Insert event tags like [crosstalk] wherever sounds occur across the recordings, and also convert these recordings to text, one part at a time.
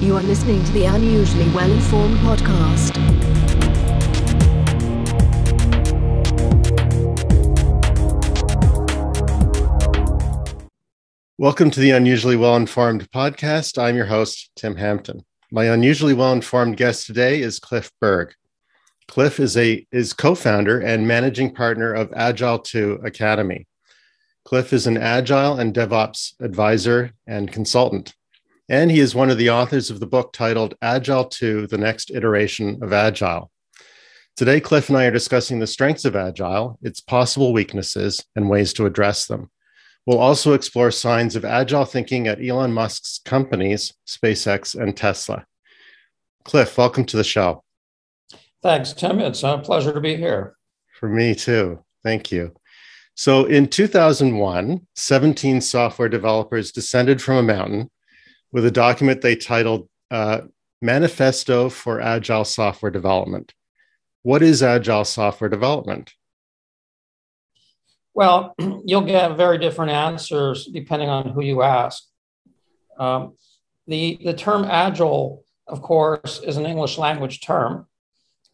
You are listening to the Unusually Well Informed Podcast. Welcome to the Unusually Well Informed Podcast. I'm your host, Tim Hampton. My unusually well informed guest today is Cliff Berg. Cliff is a is co-founder and managing partner of Agile 2 Academy. Cliff is an agile and DevOps advisor and consultant. And he is one of the authors of the book titled Agile 2 The Next Iteration of Agile. Today, Cliff and I are discussing the strengths of Agile, its possible weaknesses, and ways to address them. We'll also explore signs of agile thinking at Elon Musk's companies, SpaceX and Tesla. Cliff, welcome to the show. Thanks, Tim. It's a pleasure to be here. For me too. Thank you. So in 2001, 17 software developers descended from a mountain with a document they titled uh, Manifesto for Agile Software Development. What is Agile software development? Well, [clears throat] you'll get very different answers depending on who you ask. Um, the, the term Agile, of course, is an English language term.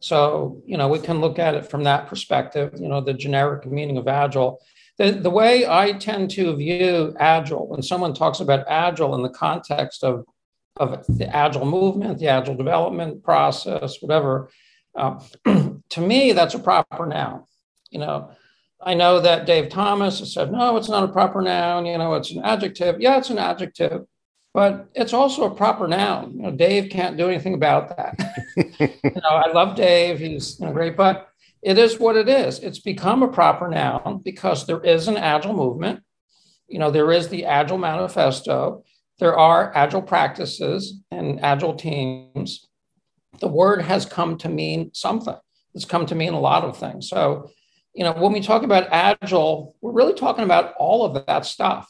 So, you know, we can look at it from that perspective, you know, the generic meaning of agile. The, the way I tend to view agile, when someone talks about agile in the context of, of the agile movement, the agile development process, whatever, uh, [clears throat] to me, that's a proper noun. You know, I know that Dave Thomas has said, no, it's not a proper noun. You know, it's an adjective. Yeah, it's an adjective but it's also a proper noun. You know, Dave can't do anything about that. [laughs] you know, I love Dave; he's you know, great, but it is what it is. It's become a proper noun because there is an agile movement. You know, there is the Agile Manifesto. There are agile practices and agile teams. The word has come to mean something. It's come to mean a lot of things. So, you know, when we talk about agile, we're really talking about all of that stuff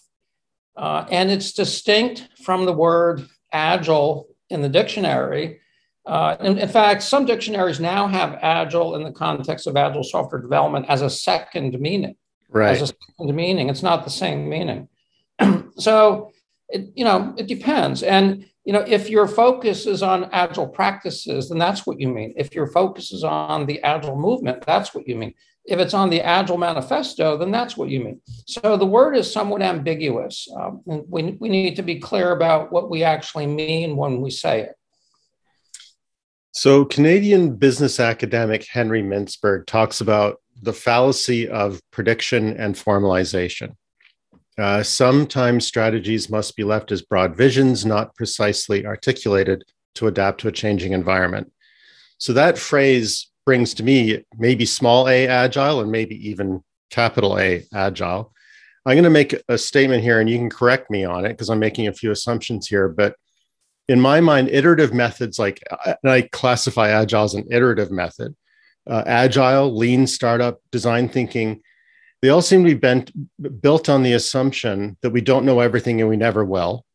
uh, and it's distinct from the word agile in the dictionary. Uh, in, in, fact, some dictionaries now have agile in the context of agile software development as a second meaning. Right. As a second meaning. It's not the same meaning. [clears throat] so, it, you know, it depends. And, you know, if your focus is on agile practices, then that's what you mean. If your focus is on the agile movement, that's what you mean. If it's on the Agile Manifesto, then that's what you mean. So the word is somewhat ambiguous. Um, and we, we need to be clear about what we actually mean when we say it. So, Canadian business academic Henry Mintzberg talks about the fallacy of prediction and formalization. Uh, sometimes strategies must be left as broad visions, not precisely articulated to adapt to a changing environment. So, that phrase brings to me maybe small a agile and maybe even capital A agile. I'm going to make a statement here and you can correct me on it because I'm making a few assumptions here. But in my mind, iterative methods like I classify agile as an iterative method, uh, agile, lean startup, design thinking, they all seem to be bent, built on the assumption that we don't know everything and we never will.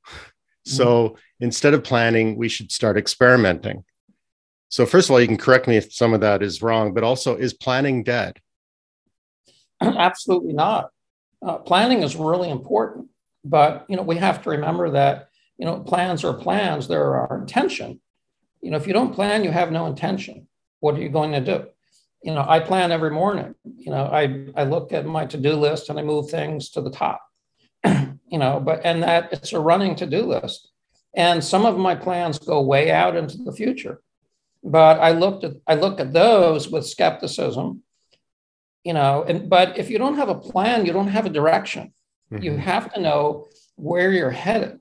So mm-hmm. instead of planning, we should start experimenting. So, first of all, you can correct me if some of that is wrong, but also, is planning dead? Absolutely not. Uh, planning is really important, but you know we have to remember that you know plans are plans. There are intention. You know, if you don't plan, you have no intention. What are you going to do? You know, I plan every morning. You know, I I look at my to do list and I move things to the top. [clears throat] you know, but and that it's a running to do list, and some of my plans go way out into the future but I looked at I look at those with skepticism, you know. And but if you don't have a plan, you don't have a direction. Mm-hmm. You have to know where you're headed.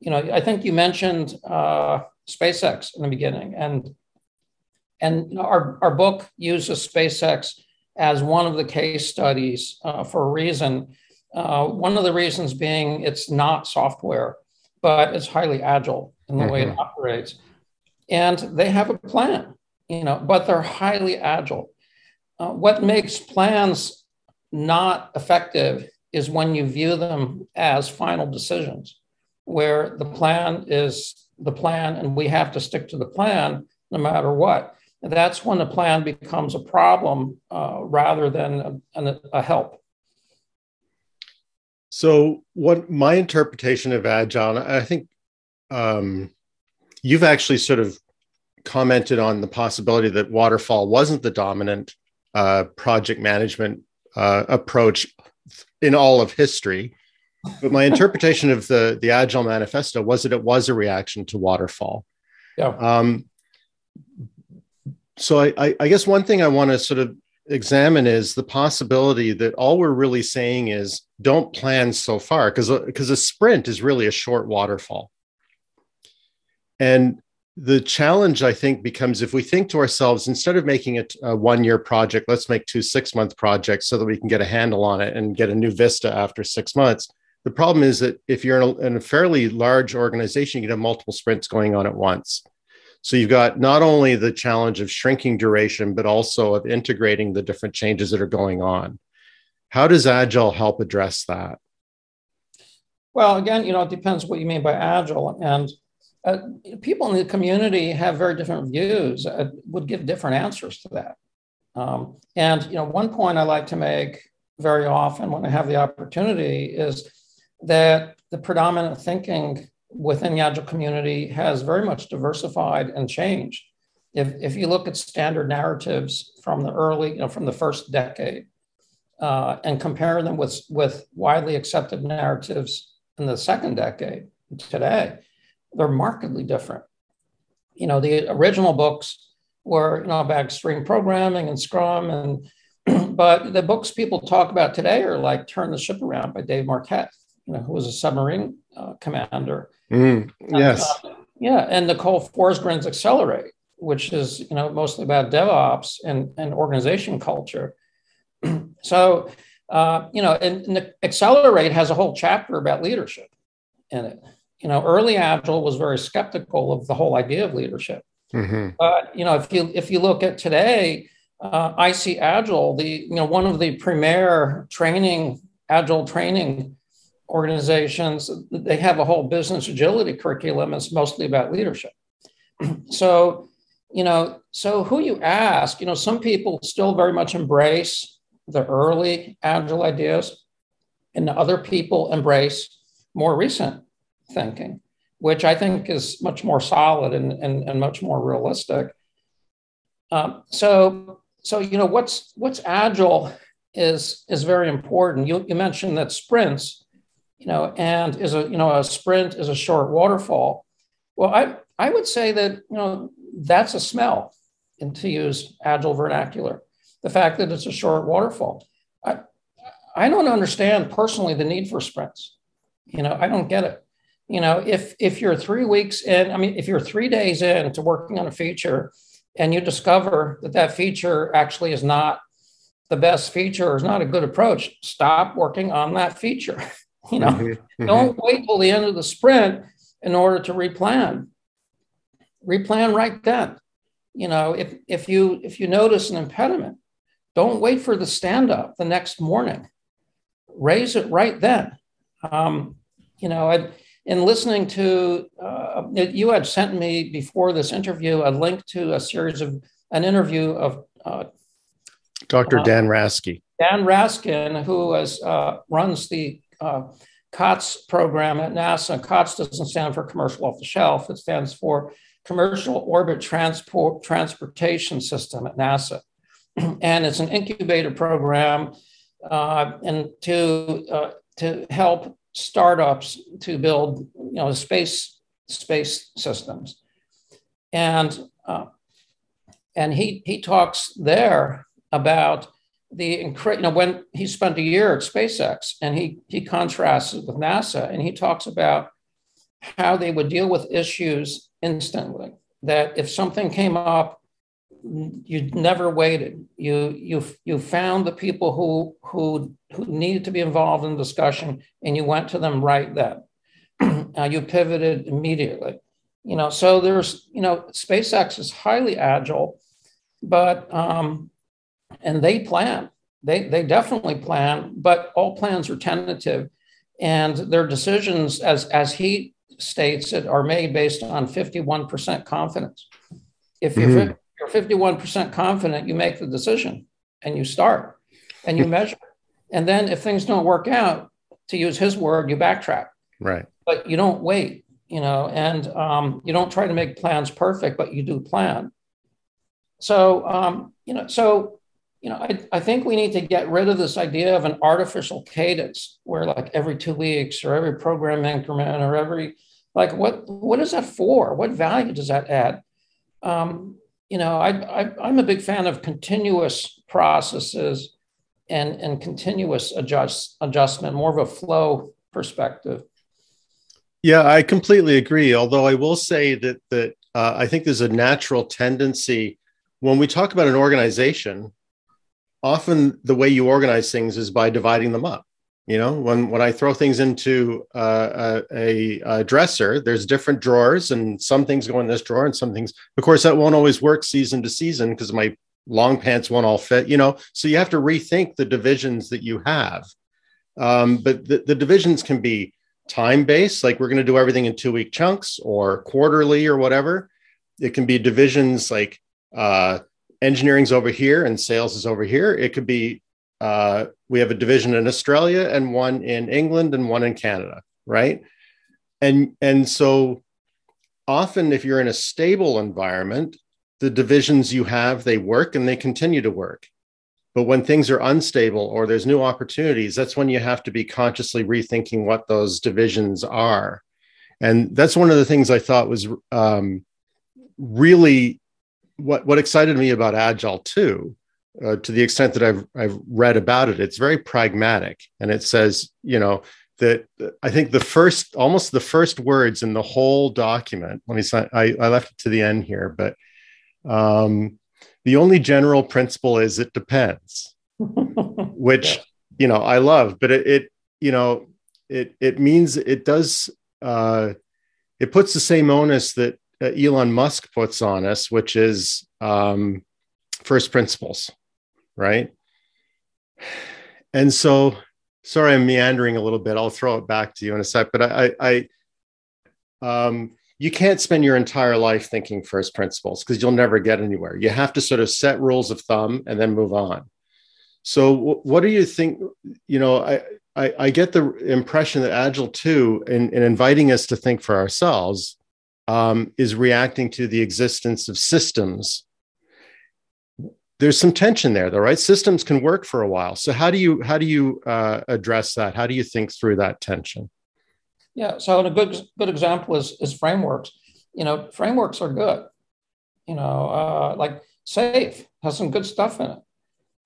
You know, I think you mentioned uh, SpaceX in the beginning, and and you know, our our book uses SpaceX as one of the case studies uh, for a reason. Uh, one of the reasons being it's not software, but it's highly agile in the mm-hmm. way it mm-hmm. operates and they have a plan, you know, but they're highly agile. Uh, what makes plans not effective is when you view them as final decisions, where the plan is the plan and we have to stick to the plan no matter what. And that's when the plan becomes a problem uh, rather than a, a help. So, what my interpretation of agile, I think um, you've actually sort of commented on the possibility that waterfall wasn't the dominant uh, project management uh, approach in all of history. But my interpretation of the the Agile Manifesto was that it was a reaction to waterfall. Yeah. Um, so I, I guess one thing I want to sort of examine is the possibility that all we're really saying is don't plan so far because because a sprint is really a short waterfall. And the challenge i think becomes if we think to ourselves instead of making it a one year project let's make two six month projects so that we can get a handle on it and get a new vista after six months the problem is that if you're in a, in a fairly large organization you can have multiple sprints going on at once. So you've got not only the challenge of shrinking duration but also of integrating the different changes that are going on. How does agile help address that? Well again you know it depends what you mean by agile. And uh, people in the community have very different views, uh, would give different answers to that. Um, and you know, one point I like to make very often when I have the opportunity is that the predominant thinking within the agile community has very much diversified and changed. If, if you look at standard narratives from the early, you know, from the first decade, uh, and compare them with, with widely accepted narratives in the second decade today, they're markedly different. You know, the original books were, you know, about extreme programming and Scrum, and [clears throat] but the books people talk about today are like Turn the Ship Around by Dave Marquet, you know, who was a submarine uh, commander. Mm, yes. And, uh, yeah, and Nicole Forsgren's Accelerate, which is, you know, mostly about DevOps and, and organization culture. [clears throat] so, uh, you know, and, and Accelerate has a whole chapter about leadership in it you know, early Agile was very skeptical of the whole idea of leadership. Mm-hmm. But you know, if you if you look at today, uh, ICAgile, the you know one of the premier training Agile training organizations. They have a whole business agility curriculum. It's mostly about leadership. [clears throat] so, you know, so who you ask, you know, some people still very much embrace the early Agile ideas, and other people embrace more recent thinking, which I think is much more solid and, and, and much more realistic. Um, so, so you know, what's what's agile is is very important. You, you mentioned that sprints, you know, and is a you know a sprint is a short waterfall. Well, I I would say that you know that's a smell, and to use agile vernacular, the fact that it's a short waterfall. I I don't understand personally the need for sprints. You know, I don't get it you know if if you're three weeks in i mean if you're three days in to working on a feature and you discover that that feature actually is not the best feature or is not a good approach stop working on that feature [laughs] you know mm-hmm. mm-hmm. don't wait till the end of the sprint in order to replan replan right then you know if if you if you notice an impediment don't wait for the stand up the next morning raise it right then um, you know I, in listening to, uh, you had sent me before this interview a link to a series of an interview of uh, Dr. Uh, Dan Rasky. Dan Raskin, who uh, runs the uh, COTS program at NASA. COTS doesn't stand for commercial off the shelf, it stands for Commercial Orbit Transport Transportation System at NASA. [clears throat] and it's an incubator program uh, and to, to help startups to build you know space space systems and uh, and he he talks there about the you know when he spent a year at SpaceX and he he contrasts it with NASA and he talks about how they would deal with issues instantly that if something came up you never waited. You you you found the people who who who needed to be involved in discussion, and you went to them right then. [clears throat] uh, you pivoted immediately. You know, so there's you know, SpaceX is highly agile, but um, and they plan. They they definitely plan, but all plans are tentative, and their decisions, as as he states it, are made based on 51% confidence. If you're mm-hmm you're 51% confident, you make the decision and you start and you measure. And then if things don't work out, to use his word, you backtrack. Right. But you don't wait. you know, and um, you don't try to make plans perfect, but you do plan. So, um, you know, so, you know, I, I think we need to get rid of this idea of an artificial cadence where like every two weeks or every program increment or every, like, what, what is that for? What value does that add? Um, you know, I, I, I'm a big fan of continuous processes and, and continuous adjust, adjustment, more of a flow perspective. Yeah, I completely agree. Although I will say that that uh, I think there's a natural tendency when we talk about an organization. Often, the way you organize things is by dividing them up. You know, when when I throw things into uh, a, a, dresser, there's different drawers, and some things go in this drawer, and some things, of course, that won't always work season to season because my long pants won't all fit. You know, so you have to rethink the divisions that you have. Um, but the, the divisions can be time based, like we're going to do everything in two week chunks or quarterly or whatever. It can be divisions like uh, engineering's over here and sales is over here. It could be uh, we have a division in Australia and one in England and one in Canada, right? And and so often if you're in a stable environment, the divisions you have they work and they continue to work. But when things are unstable or there's new opportunities, that's when you have to be consciously rethinking what those divisions are. And that's one of the things I thought was um, really what, what excited me about Agile 2, uh, to the extent that I've, I've read about it. It's very pragmatic. And it says, you know, that I think the first, almost the first words in the whole document, let me say, I, I left it to the end here, but um, the only general principle is it depends, [laughs] which, yeah. you know, I love, but it, it, you know, it, it means it does, uh, it puts the same onus that Elon Musk puts on us, which is um, first principles, right? And so, sorry, I'm meandering a little bit. I'll throw it back to you in a sec. But I, I, um, you can't spend your entire life thinking first principles because you'll never get anywhere. You have to sort of set rules of thumb and then move on. So, what do you think? You know, I, I, I get the impression that Agile 2, in, in inviting us to think for ourselves, um, is reacting to the existence of systems. There's some tension there, though, right? Systems can work for a while. So, how do you how do you uh, address that? How do you think through that tension? Yeah. So a good good example is is frameworks. You know, frameworks are good. You know, uh, like SAFe has some good stuff in it,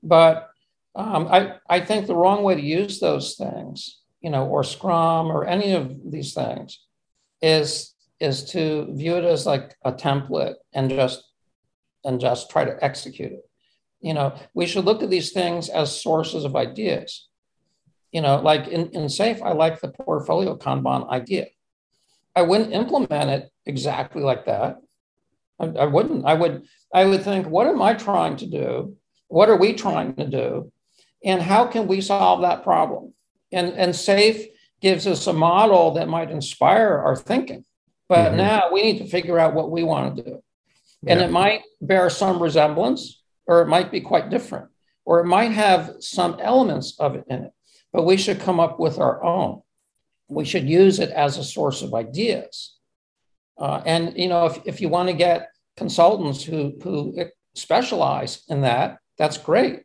but um, I I think the wrong way to use those things, you know, or Scrum or any of these things, is is to view it as like a template and just and just try to execute it. You know, we should look at these things as sources of ideas you know, like in, in SAFe, I like the portfolio Kanban idea. I wouldn't implement it exactly like that. I, I wouldn't. I would. I would think, what am I trying to do? What are we trying to do? And how can we solve that problem? And and SAFe gives us a model that might inspire our thinking. But mm-hmm. now we need to figure out what we want to do. Yeah. And it might bear some resemblance, or it might be quite different, or it might have some elements of it in it but we should come up with our own. We should use it as a source of ideas. Uh, and you know, if, if you want to get consultants who who specialize in that, that's great.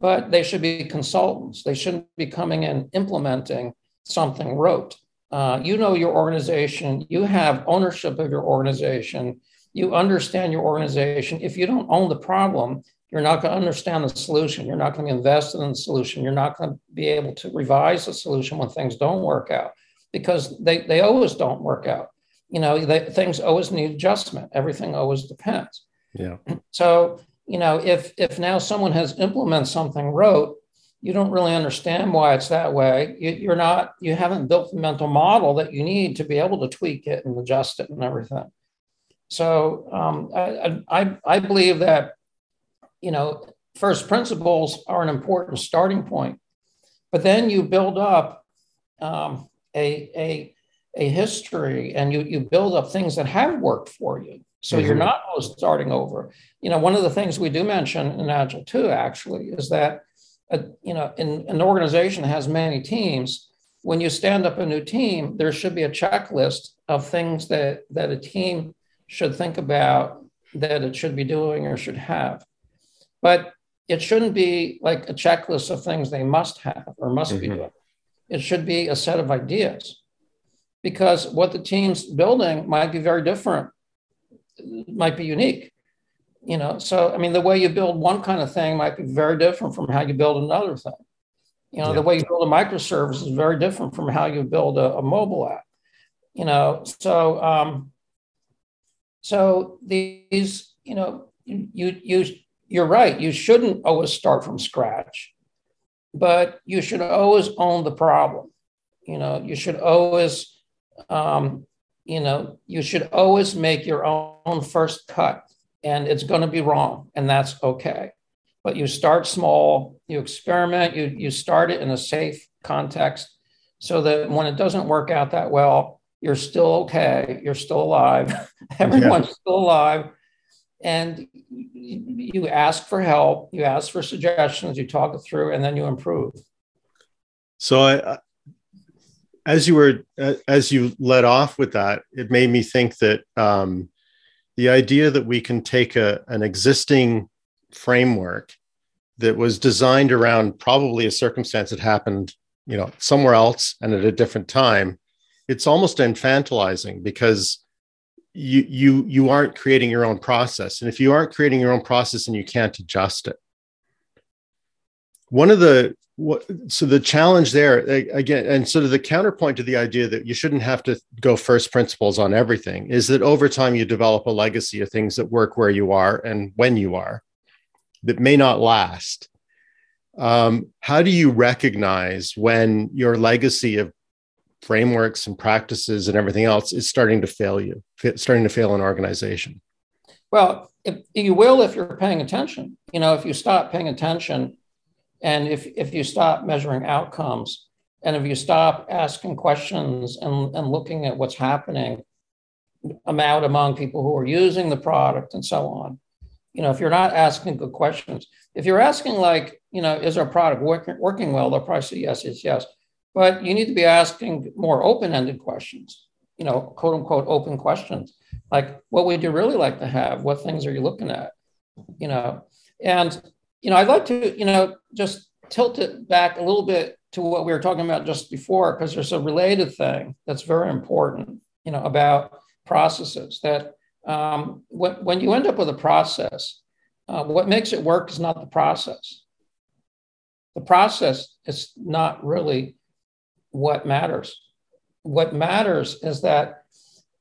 But they should be consultants. They shouldn't be coming and implementing something rote. Uh, you know your organization. You have ownership of your organization. You understand your organization. If you don't own the problem, you're not going to understand the solution. You're not going to invest in the solution. You're not going to be able to revise the solution when things don't work out because they, they always don't work out. You know, they, things always need adjustment. Everything always depends. Yeah. So, you know, if if now someone has implemented something rote, you don't really understand why it's that way. You, you're not, you haven't built the mental model that you need to be able to tweak it and adjust it and everything. So um, I, I, I believe that you know, first principles are an important starting point, but then you build up um, a, a, a history and you, you build up things that have worked for you. So mm-hmm. you're not always starting over. You know, one of the things we do mention in Agile 2 actually is that, uh, you know, in an organization that has many teams, when you stand up a new team, there should be a checklist of things that that a team should think about that it should be doing or should have. But it shouldn't be like a checklist of things they must have or must mm-hmm. be doing. It should be a set of ideas because what the team's building might be very different, might be unique. You know, so I mean, the way you build one kind of thing might be very different from how you build another thing. You know, yeah. the way you build a microservice is very different from how you build a, a mobile app. You know, so um, so these, you know, you you you're right. You shouldn't always start from scratch, but you should always own the problem. You know, you should always, um, you know, you should always make your own first cut, and it's going to be wrong, and that's okay. But you start small, you experiment, you you start it in a safe context, so that when it doesn't work out that well, you're still okay, you're still alive, [laughs] everyone's yeah. still alive, and you ask for help, you ask for suggestions, you talk it through, and then you improve. So, I, as you were as you led off with that, it made me think that um, the idea that we can take a, an existing framework that was designed around probably a circumstance that happened, you know, somewhere else and at a different time, it's almost infantilizing because you you you aren't creating your own process. And if you aren't creating your own process and you can't adjust it. One of the what, so the challenge there again and sort of the counterpoint to the idea that you shouldn't have to go first principles on everything is that over time you develop a legacy of things that work where you are and when you are that may not last um, how do you recognize when your legacy of frameworks and practices and everything else is starting to fail you, starting to fail an organization? Well, if, you will if you're paying attention. You know, if you stop paying attention and if, if you stop measuring outcomes and if you stop asking questions and, and looking at what's happening out among people who are using the product and so on, you know, if you're not asking good questions, if you're asking like, you know, is our product working, working well, they'll probably say yes, yes, yes. But you need to be asking more open-ended questions, you know, quote unquote open questions. Like what would you really like to have? What things are you looking at? You know, and you know, I'd like to, you know, just tilt it back a little bit to what we were talking about just before, because there's a related thing that's very important, you know, about processes that um, when, when you end up with a process, uh, what makes it work is not the process. The process is not really what matters. What matters is that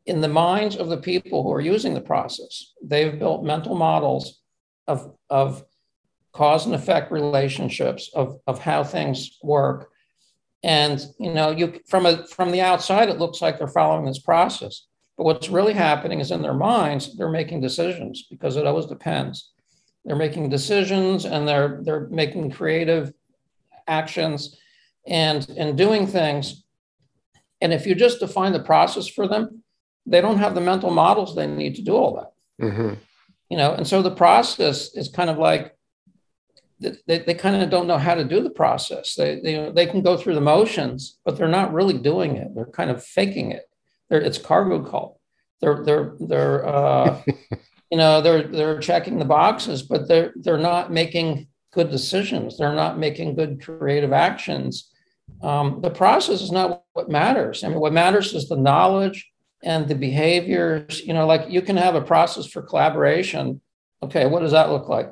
in the minds of the people who are using the process, they've built mental models of, of cause and effect relationships of, of how things work. And you know, you from a from the outside, it looks like they're following this process. But what's really happening is in their minds, they're making decisions because it always depends. They're making decisions and they're they're making creative actions and and doing things and if you just define the process for them they don't have the mental models they need to do all that mm-hmm. you know and so the process is kind of like they, they kind of don't know how to do the process they, they, they can go through the motions but they're not really doing it they're kind of faking it they're, it's cargo cult they're they're they're uh, [laughs] you know they're they're checking the boxes but they're they're not making good decisions they're not making good creative actions um, the process is not what matters. I mean, what matters is the knowledge and the behaviors. You know, like you can have a process for collaboration. Okay, what does that look like?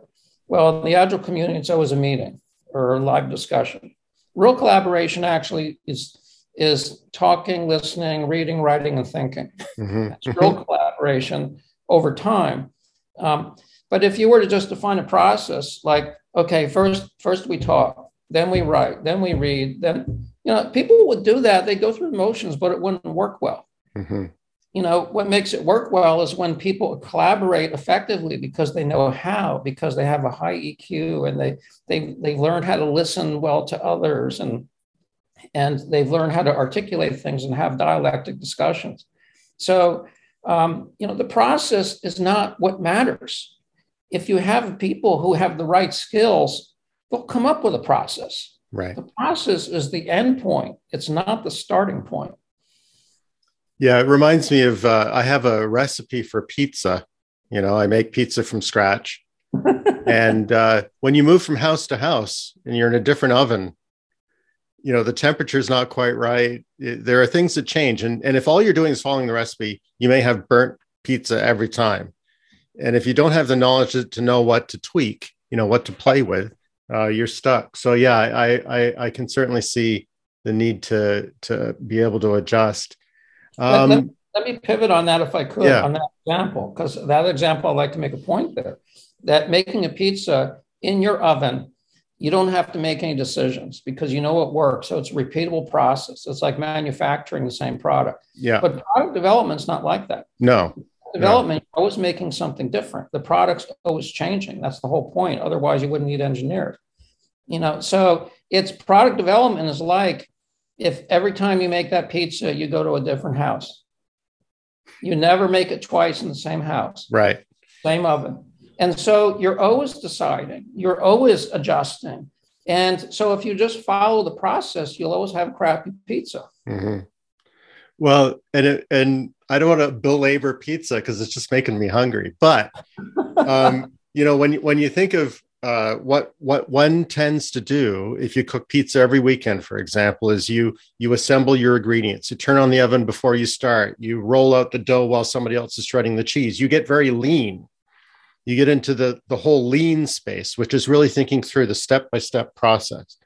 Well, in the Agile community, it's always a meeting or a live discussion. Real collaboration actually is is talking, listening, reading, writing, and thinking. Mm-hmm. It's real [laughs] collaboration over time. Um, but if you were to just define a process, like okay, first first we talk, then we write, then we read, then you know people would do that. They go through the motions, but it wouldn't work well. Mm-hmm. You know what makes it work well is when people collaborate effectively because they know how, because they have a high EQ and they they they learn how to listen well to others and and they've learned how to articulate things and have dialectic discussions. So um, you know the process is not what matters. If you have people who have the right skills they'll come up with a process. Right. The process is the end point. It's not the starting point. Yeah, it reminds me of uh, I have a recipe for pizza. You know, I make pizza from scratch. and uh, when you move from house to house and you're in a different oven, you know, the temperature is not quite right. It, there are things that change. And, and if all you're doing is following the recipe, you may have burnt pizza every time. And if you don't have the knowledge to, to know what to tweak, you know, what to play with, uh, you're stuck. So yeah, I, I, I can certainly see the need to, to be able to adjust. Um, let, let, let, me pivot on that if I could yeah. on that example, because that example, I'd like to make a point there that making a pizza in your oven, you don't have to make any decisions because you know it works. So it's a repeatable process. It's like manufacturing the same product. Yeah. But product development's not like that. No. Development, no. always making something different. The product's always changing. That's the whole point. Otherwise, you wouldn't need engineers. You know, so it's product development is like if every time you make that pizza, you go to a different house. You never make it twice in the same house. Right. Same oven. And so you're always deciding, you're always adjusting. And so if you just follow the process, you'll always have crappy pizza. Mm-hmm. Well, and it, and I don't want to belabor pizza because it's just making me hungry. But um, [laughs] you know, when when you think of uh, what what one tends to do if you cook pizza every weekend, for example, is you you assemble your ingredients. You turn on the oven before you start. You roll out the dough while somebody else is shredding the cheese. You get very lean you get into the, the whole lean space, which is really thinking through the step by step process.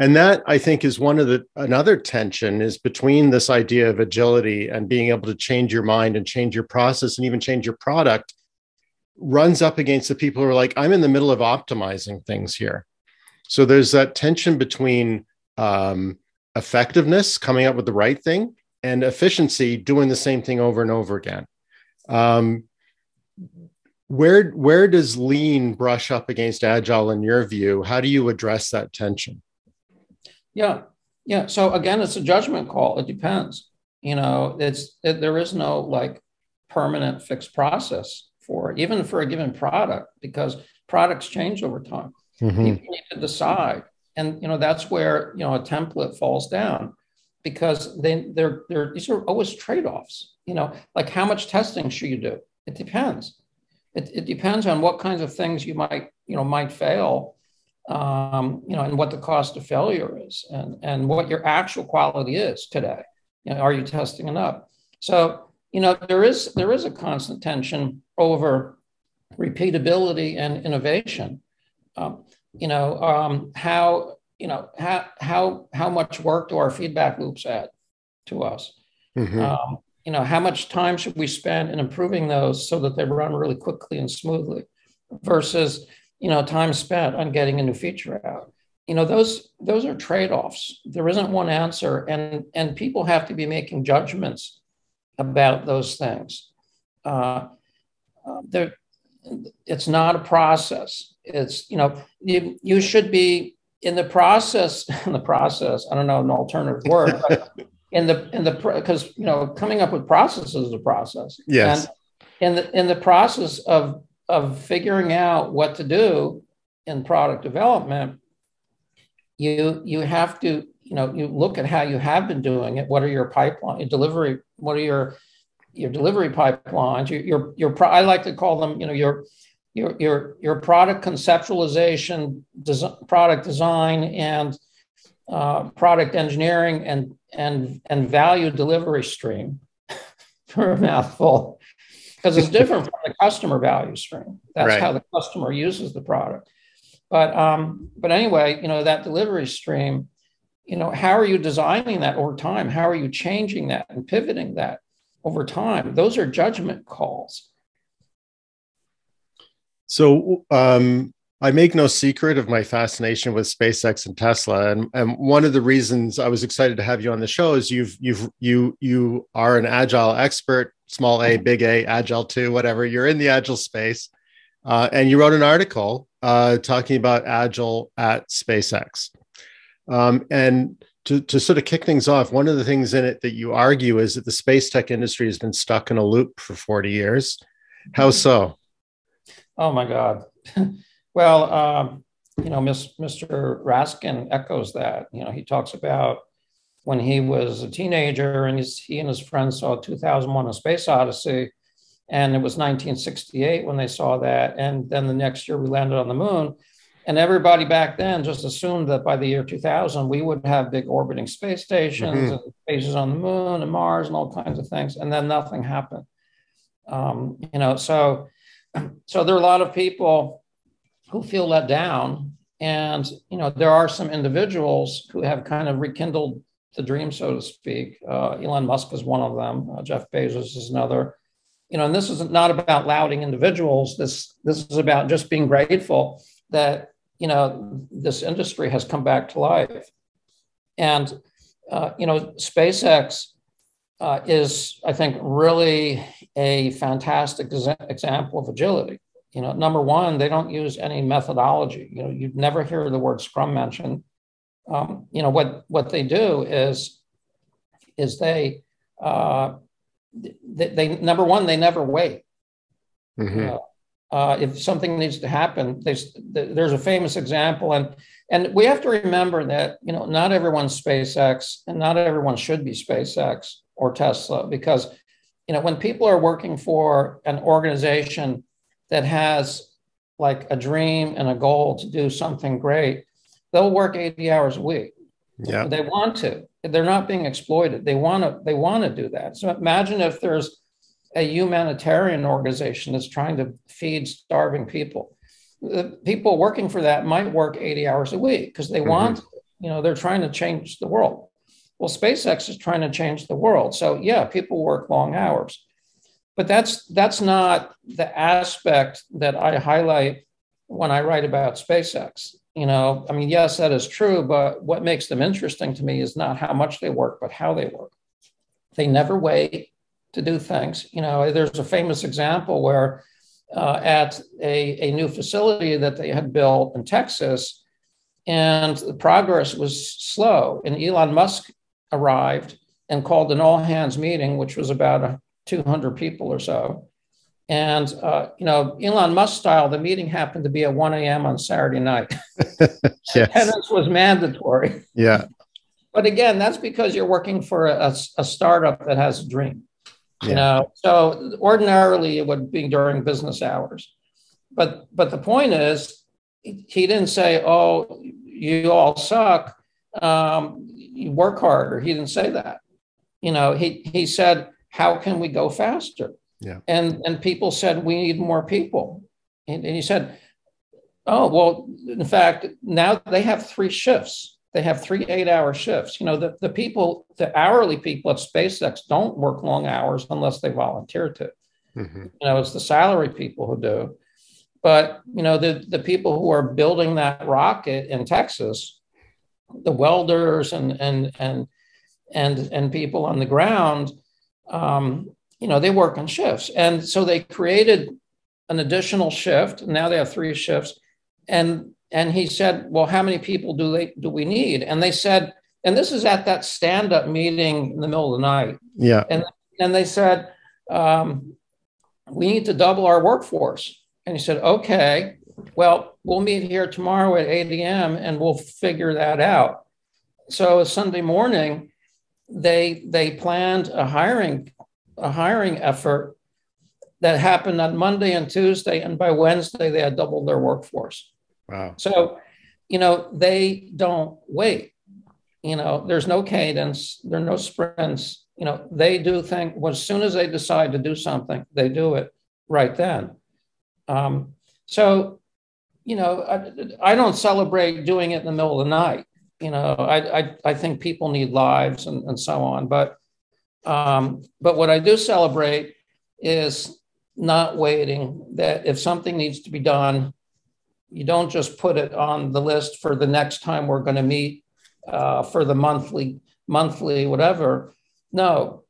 And that I think is one of the another tension is between this idea of agility and being able to change your mind and change your process and even change your product runs up against the people who are like, I'm in the middle of optimizing things here. So there's that tension between um, effectiveness, coming up with the right thing, and efficiency, doing the same thing over and over again. Um, where where does lean brush up against agile in your view? How do you address that tension? Yeah yeah. So again it's a judgment call. It depends. You know it's it, there is no like permanent fixed process for even for a given product because products change over time. Mm-hmm. you need to decide. And you know that's where you know a template falls down because they they're they're these are always trade-offs you know like how much testing should you do? It depends. It, it depends on what kinds of things you might you know might fail um, you know and what the cost of failure is and and what your actual quality is today. You know are you testing enough? So you know there is there is a constant tension over repeatability and innovation um, you know um, how you know how how how much work do our feedback loops add to us mm-hmm. um, you know, how much time should we spend in improving those so that they run really quickly and smoothly versus, you know, time spent on getting a new feature out. You know, those those are trade-offs. There isn't one answer, and and people have to be making judgments about those things. Uh, uh, there, it's not a process. It's you know, you you should be in the process. [laughs] In the process, I don't know an alternative word, but [laughs] in the in the because you know coming up with processes is a process. Yes. And in the in the process of of figuring out what to do in product development, you you have to you know you look at how you have been doing it. What are your pipeline your delivery? What are your your delivery pipelines? Your your your pro, I like to call them you know your your your your product conceptualization, design, product design, and uh, product engineering and and and value delivery stream [laughs] for a mouthful because it's different from the customer value stream that's right. how the customer uses the product but um but anyway you know that delivery stream you know how are you designing that over time how are you changing that and pivoting that over time. Those are judgment calls. So um I make no secret of my fascination with SpaceX and Tesla, and, and one of the reasons I was excited to have you on the show is you've you've you you are an agile expert, small a, big A, agile two, whatever. You're in the agile space, uh, and you wrote an article uh, talking about agile at SpaceX. Um, and to, to sort of kick things off, one of the things in it that you argue is that the space tech industry has been stuck in a loop for 40 years. How so? Oh my God. [laughs] Well, um, you know, Mr. Raskin echoes that. You know, he talks about when he was a teenager and he and his friends saw 2001 A Space Odyssey. And it was 1968 when they saw that. And then the next year we landed on the moon. And everybody back then just assumed that by the year 2000, we would have big orbiting space stations mm-hmm. and bases on the moon and Mars and all kinds of things. And then nothing happened. Um, you know, so [clears throat] so there are a lot of people who feel let down. And, you know, there are some individuals who have kind of rekindled the dream, so to speak. Uh, Elon Musk is one of them. Uh, Jeff Bezos is another. You know, and this is not about lauding individuals. This this is about just being grateful that you know this industry has come back to life. And uh, you know, SpaceX uh, is, I think, really a fantastic exa- example of agility. You know, number one, they don't use any methodology. You know, you'd never hear the word Scrum mentioned um, you know what what they do is is they uh, they, they number one they never wait. Mm-hmm. Uh, uh, if something needs to happen, they, there's a famous example, and and we have to remember that you know not everyone's SpaceX, and not everyone should be SpaceX or Tesla, because you know when people are working for an organization that has like a dream and a goal to do something great, they'll work 80 hours a week. Yeah. They want to. They're not being exploited. They want to they want to do that. So imagine if there's a humanitarian organization that's trying to feed starving people. The people working for that might work 80 hours a week because they mm-hmm. want, you know, they're trying to change the world. Well, SpaceX is trying to change the world. So yeah, people work long hours. But that's that's not the aspect that I highlight when I write about SpaceX you know, I mean, yes, that is true, but what makes them interesting to me is not how much they work, but how they work. They never wait to do things. You know, there's a famous example where uh, at a, a new facility that they had built in Texas, and the progress was slow. And Elon Musk arrived and called an all hands meeting, which was about 200 people or so. And uh, you know, Elon Musk style, the meeting happened to be at 1 a.m. on Saturday night. [laughs] [laughs] yes. Attendance was mandatory. Yeah. But again, that's because you're working for a, a startup that has a dream. Yeah. You know, so ordinarily it would be during business hours. But but the point is, he didn't say, "Oh, you all suck. Um, you work harder." He didn't say that. You know, he he said, "How can we go faster?" Yeah. And and people said we need more people. And, and he said, Oh, well, in fact, now they have three shifts. They have three eight-hour shifts. You know, the, the people, the hourly people at SpaceX don't work long hours unless they volunteer to. Mm-hmm. You know, it's the salary people who do. But you know, the, the people who are building that rocket in Texas, the welders and and and and and people on the ground, um, you know, they work on shifts. And so they created an additional shift. Now they have three shifts. And and he said, Well, how many people do they do we need? And they said, and this is at that stand-up meeting in the middle of the night. Yeah. And and they said, um, we need to double our workforce. And he said, okay, well, we'll meet here tomorrow at 8 a.m. and we'll figure that out. So Sunday morning, they they planned a hiring a hiring effort that happened on Monday and Tuesday, and by Wednesday they had doubled their workforce. Wow! So, you know, they don't wait. You know, there's no cadence, there are no sprints. You know, they do think well, as soon as they decide to do something, they do it right then. Um, so, you know, I, I don't celebrate doing it in the middle of the night. You know, I I, I think people need lives and, and so on, but um, but what I do celebrate is not waiting, that if something needs to be done, you don't just put it on the list for the next time we're going to meet uh, for the monthly, monthly, whatever. No,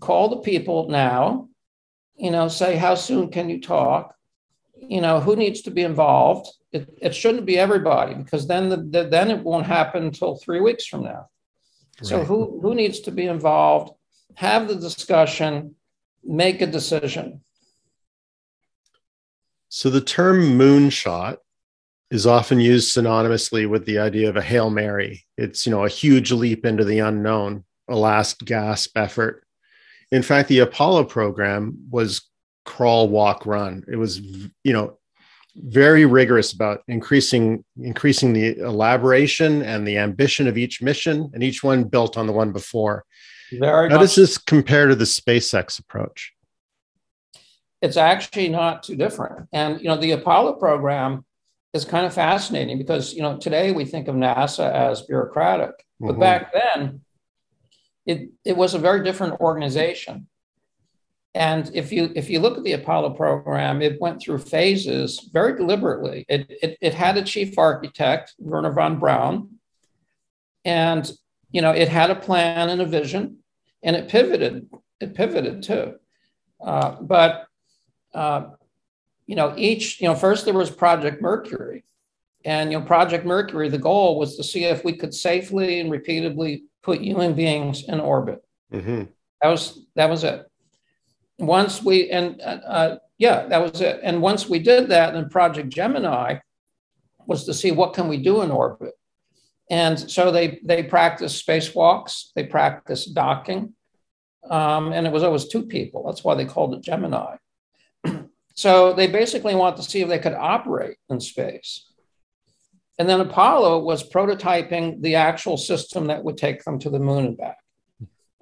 call the people now, you know, say, how soon can you talk? You know, who needs to be involved? It, it shouldn't be everybody because then the, the, then it won't happen until three weeks from now. Right. So who who needs to be involved? have the discussion, make a decision. So the term moonshot is often used synonymously with the idea of a hail mary. It's you know a huge leap into the unknown, a last gasp effort. In fact, the Apollo program was crawl, walk, run. It was you know very rigorous about increasing increasing the elaboration and the ambition of each mission, and each one built on the one before. Very How much. does this compare to the SpaceX approach? It's actually not too different. And you know, the Apollo program is kind of fascinating because you know today we think of NASA as bureaucratic, but mm-hmm. back then it it was a very different organization. And if you if you look at the Apollo program, it went through phases very deliberately. It it, it had a chief architect, Wernher von Braun, and you know it had a plan and a vision, and it pivoted. It pivoted too, uh, but uh, you know, each, you know, first there was Project Mercury. And, you know, Project Mercury, the goal was to see if we could safely and repeatedly put human beings in orbit. Mm-hmm. That was that was it. Once we and uh, uh, yeah, that was it. And once we did that, then Project Gemini was to see what can we do in orbit. And so they they practiced spacewalks, they practiced docking, um, and it was always two people. That's why they called it Gemini. So they basically want to see if they could operate in space. And then Apollo was prototyping the actual system that would take them to the moon and back.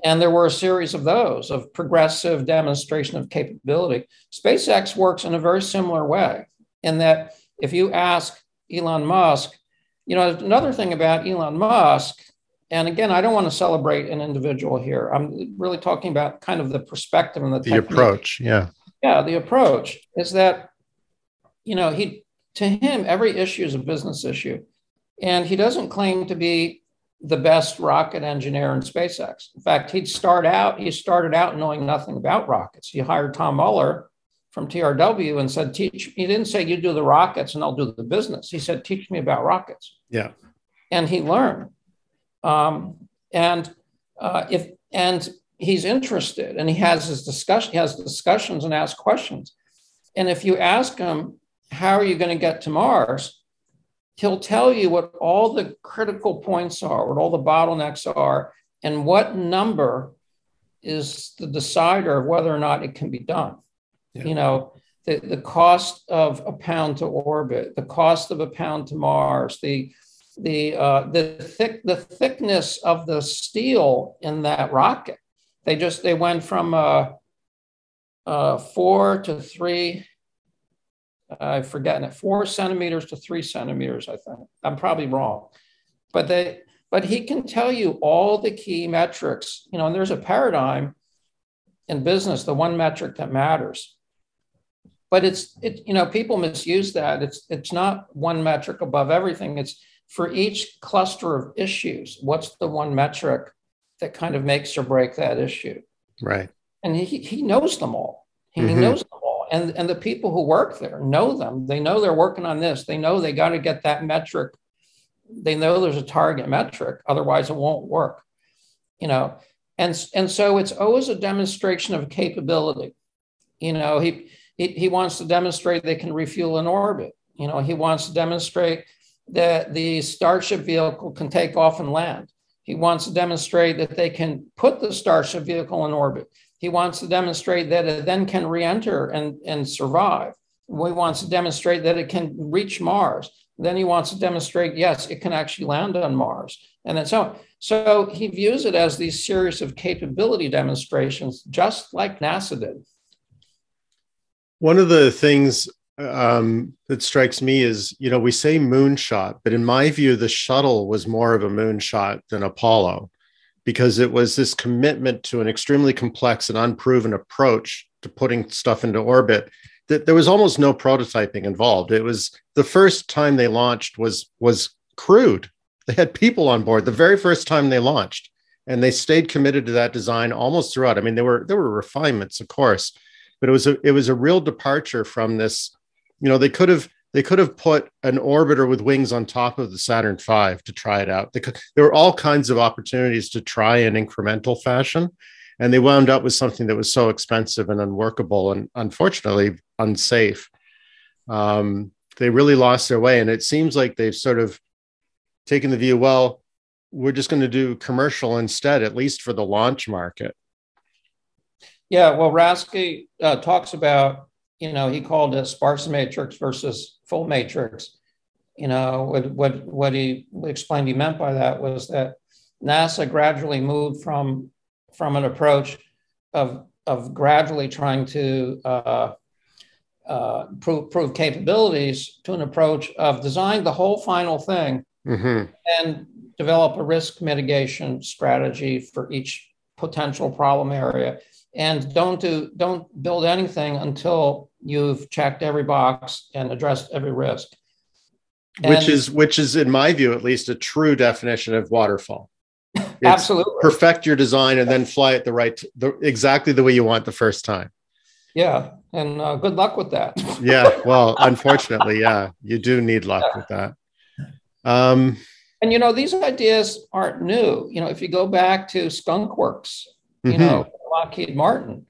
And there were a series of those of progressive demonstration of capability. SpaceX works in a very similar way, in that if you ask Elon Musk, you know, another thing about Elon Musk, and again, I don't want to celebrate an individual here. I'm really talking about kind of the perspective and the, the approach. Yeah yeah the approach is that you know he to him every issue is a business issue and he doesn't claim to be the best rocket engineer in SpaceX. In fact, he'd start out, he started out knowing nothing about rockets. He hired Tom Mueller from TRW and said, teach, he didn't say you do the rockets and I'll do the business. He said, teach me about rockets. Yeah. And he learned. Um, and uh, if, and he's interested and he has his discussion, he has discussions and asks questions. And if you ask him, how are you going to get to Mars? He'll tell you what all the critical points are, what all the bottlenecks are, and what number is the decider of whether or not it can be done. Yeah. You know, the, the cost of a pound to orbit, the cost of a pound to Mars, the the uh, the thick the thickness of the steel in that rocket they just they went from uh, uh, four to three. I've forgotten it. Four centimeters to three centimeters. I think I'm probably wrong, but they but he can tell you all the key metrics. You know, and there's a paradigm in business, the one metric that matters. But it's it you know people misuse that. It's it's not one metric above everything. It's for each cluster of issues. What's the one metric that kind of makes or break that issue. Right. And he, he knows them all. He mm-hmm. knows them all. And, and the people who work there know them. They know they're working on this. They know they got to get that metric. They know there's a target metric. Otherwise, it won't work. You know, and, and so it's always a demonstration of capability. You know, he, he, he wants to demonstrate they can refuel in orbit. You know, he wants to demonstrate that the Starship vehicle can take off and land. He wants to demonstrate that they can put the Starship vehicle in orbit. He wants to demonstrate that it then can re enter and, and survive. He wants to demonstrate that it can reach Mars. Then he wants to demonstrate, yes, it can actually land on Mars. And then so, so he views it as these series of capability demonstrations, just like NASA did. One of the things um, that strikes me is, you know, we say moonshot, but in my view, the shuttle was more of a moonshot than Apollo because it was this commitment to an extremely complex and unproven approach to putting stuff into orbit that there was almost no prototyping involved. It was the first time they launched was was crude. They had people on board the very first time they launched, and they stayed committed to that design almost throughout. I mean, there were there were refinements, of course, but it was a it was a real departure from this you know, they could have they could have put an orbiter with wings on top of the Saturn V to try it out. Could, there were all kinds of opportunities to try in incremental fashion, and they wound up with something that was so expensive and unworkable and unfortunately unsafe. Um, they really lost their way, and it seems like they've sort of taken the view, well, we're just going to do commercial instead, at least for the launch market. Yeah, well, Rasky uh, talks about, you know, he called it sparse matrix versus full matrix. You know, what what what he explained he meant by that was that NASA gradually moved from from an approach of of gradually trying to uh, uh, prove, prove capabilities to an approach of design the whole final thing mm-hmm. and develop a risk mitigation strategy for each potential problem area and don't do don't build anything until you've checked every box and addressed every risk which is which is in my view at least a true definition of waterfall [laughs] absolutely perfect your design and then fly it the right the, exactly the way you want the first time yeah and uh, good luck with that [laughs] yeah well unfortunately yeah you do need luck yeah. with that um and you know these ideas aren't new you know if you go back to skunk works you mm-hmm. know Lockheed Martin.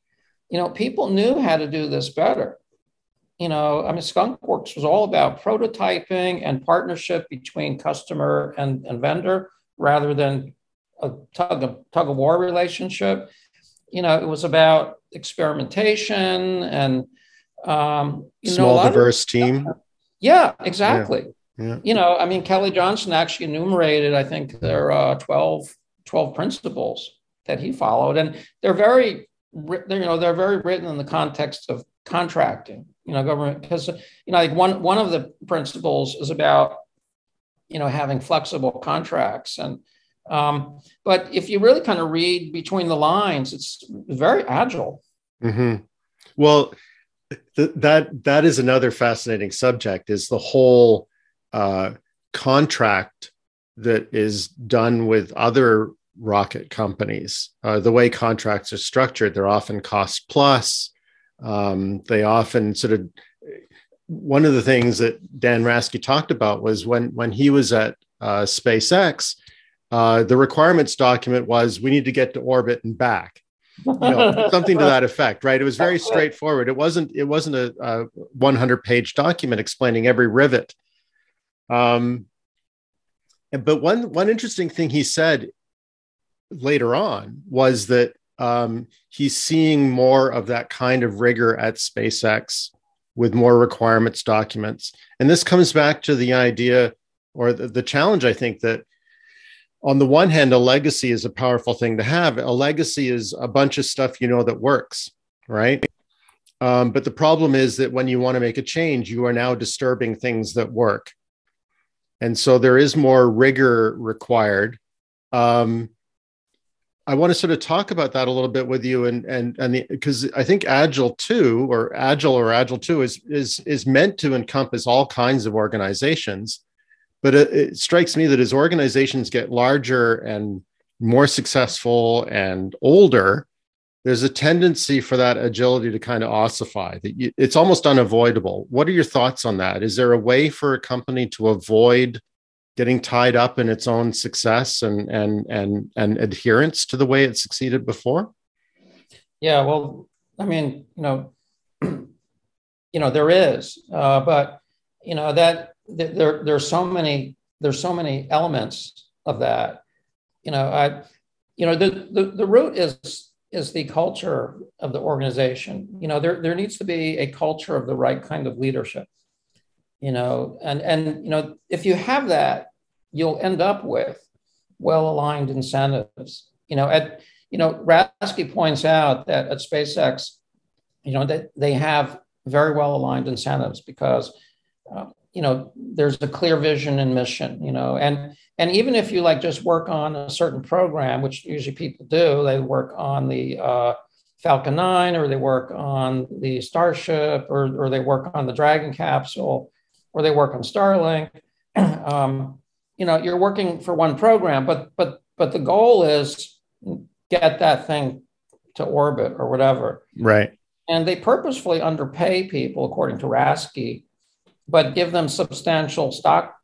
You know, people knew how to do this better. You know, I mean, skunkworks was all about prototyping and partnership between customer and, and vendor rather than a tug of, tug of war relationship. You know, it was about experimentation and um, you small know, diverse of, team. Yeah, exactly. Yeah. Yeah. You know, I mean, Kelly Johnson actually enumerated, I think there are uh, 12, 12 principles that he followed, and they're very, you know, they're very written in the context of contracting. You know, government because you know, like one one of the principles is about you know having flexible contracts and um, but if you really kind of read between the lines, it's very agile. Mm-hmm. Well, th- that that is another fascinating subject. Is the whole uh, contract that is done with other rocket companies. Uh, the way contracts are structured, they're often cost plus. Um, they often sort of one of the things that Dan Rasky talked about was when when he was at uh, SpaceX, uh, the requirements document was we need to get to orbit and back. You know, [laughs] something to that effect, right? It was very straightforward. It wasn't it wasn't a, a 100 page document explaining every rivet. Um, but one one interesting thing he said later on was that um, he's seeing more of that kind of rigor at SpaceX with more requirements documents. And this comes back to the idea or the, the challenge, I think, that on the one hand, a legacy is a powerful thing to have. A legacy is a bunch of stuff you know that works, right? Um, but the problem is that when you want to make a change, you are now disturbing things that work. And so there is more rigor required. Um, I want to sort of talk about that a little bit with you, and and and because I think Agile two or Agile or Agile two is is is meant to encompass all kinds of organizations, but it, it strikes me that as organizations get larger and more successful and older, there's a tendency for that agility to kind of ossify. That it's almost unavoidable. What are your thoughts on that? Is there a way for a company to avoid getting tied up in its own success and and and and adherence to the way it succeeded before? Yeah, well, I mean, you know, [clears throat] you know, there is, uh, but you know that there there's so many there's so many elements of that. You know, I, you know, the the, the root is is the culture of the organization. You know, there there needs to be a culture of the right kind of leadership you know and and you know if you have that you'll end up with well-aligned incentives. You know, at you know, Rasky points out that at SpaceX, you know, that they have very well-aligned incentives because uh, you know there's a clear vision and mission. You know, and and even if you like just work on a certain program, which usually people do, they work on the uh, Falcon 9 or they work on the Starship or, or they work on the Dragon capsule or they work on Starlink. [clears throat] um, you know you're working for one program but but but the goal is get that thing to orbit or whatever. Right. And they purposefully underpay people according to rasky but give them substantial stock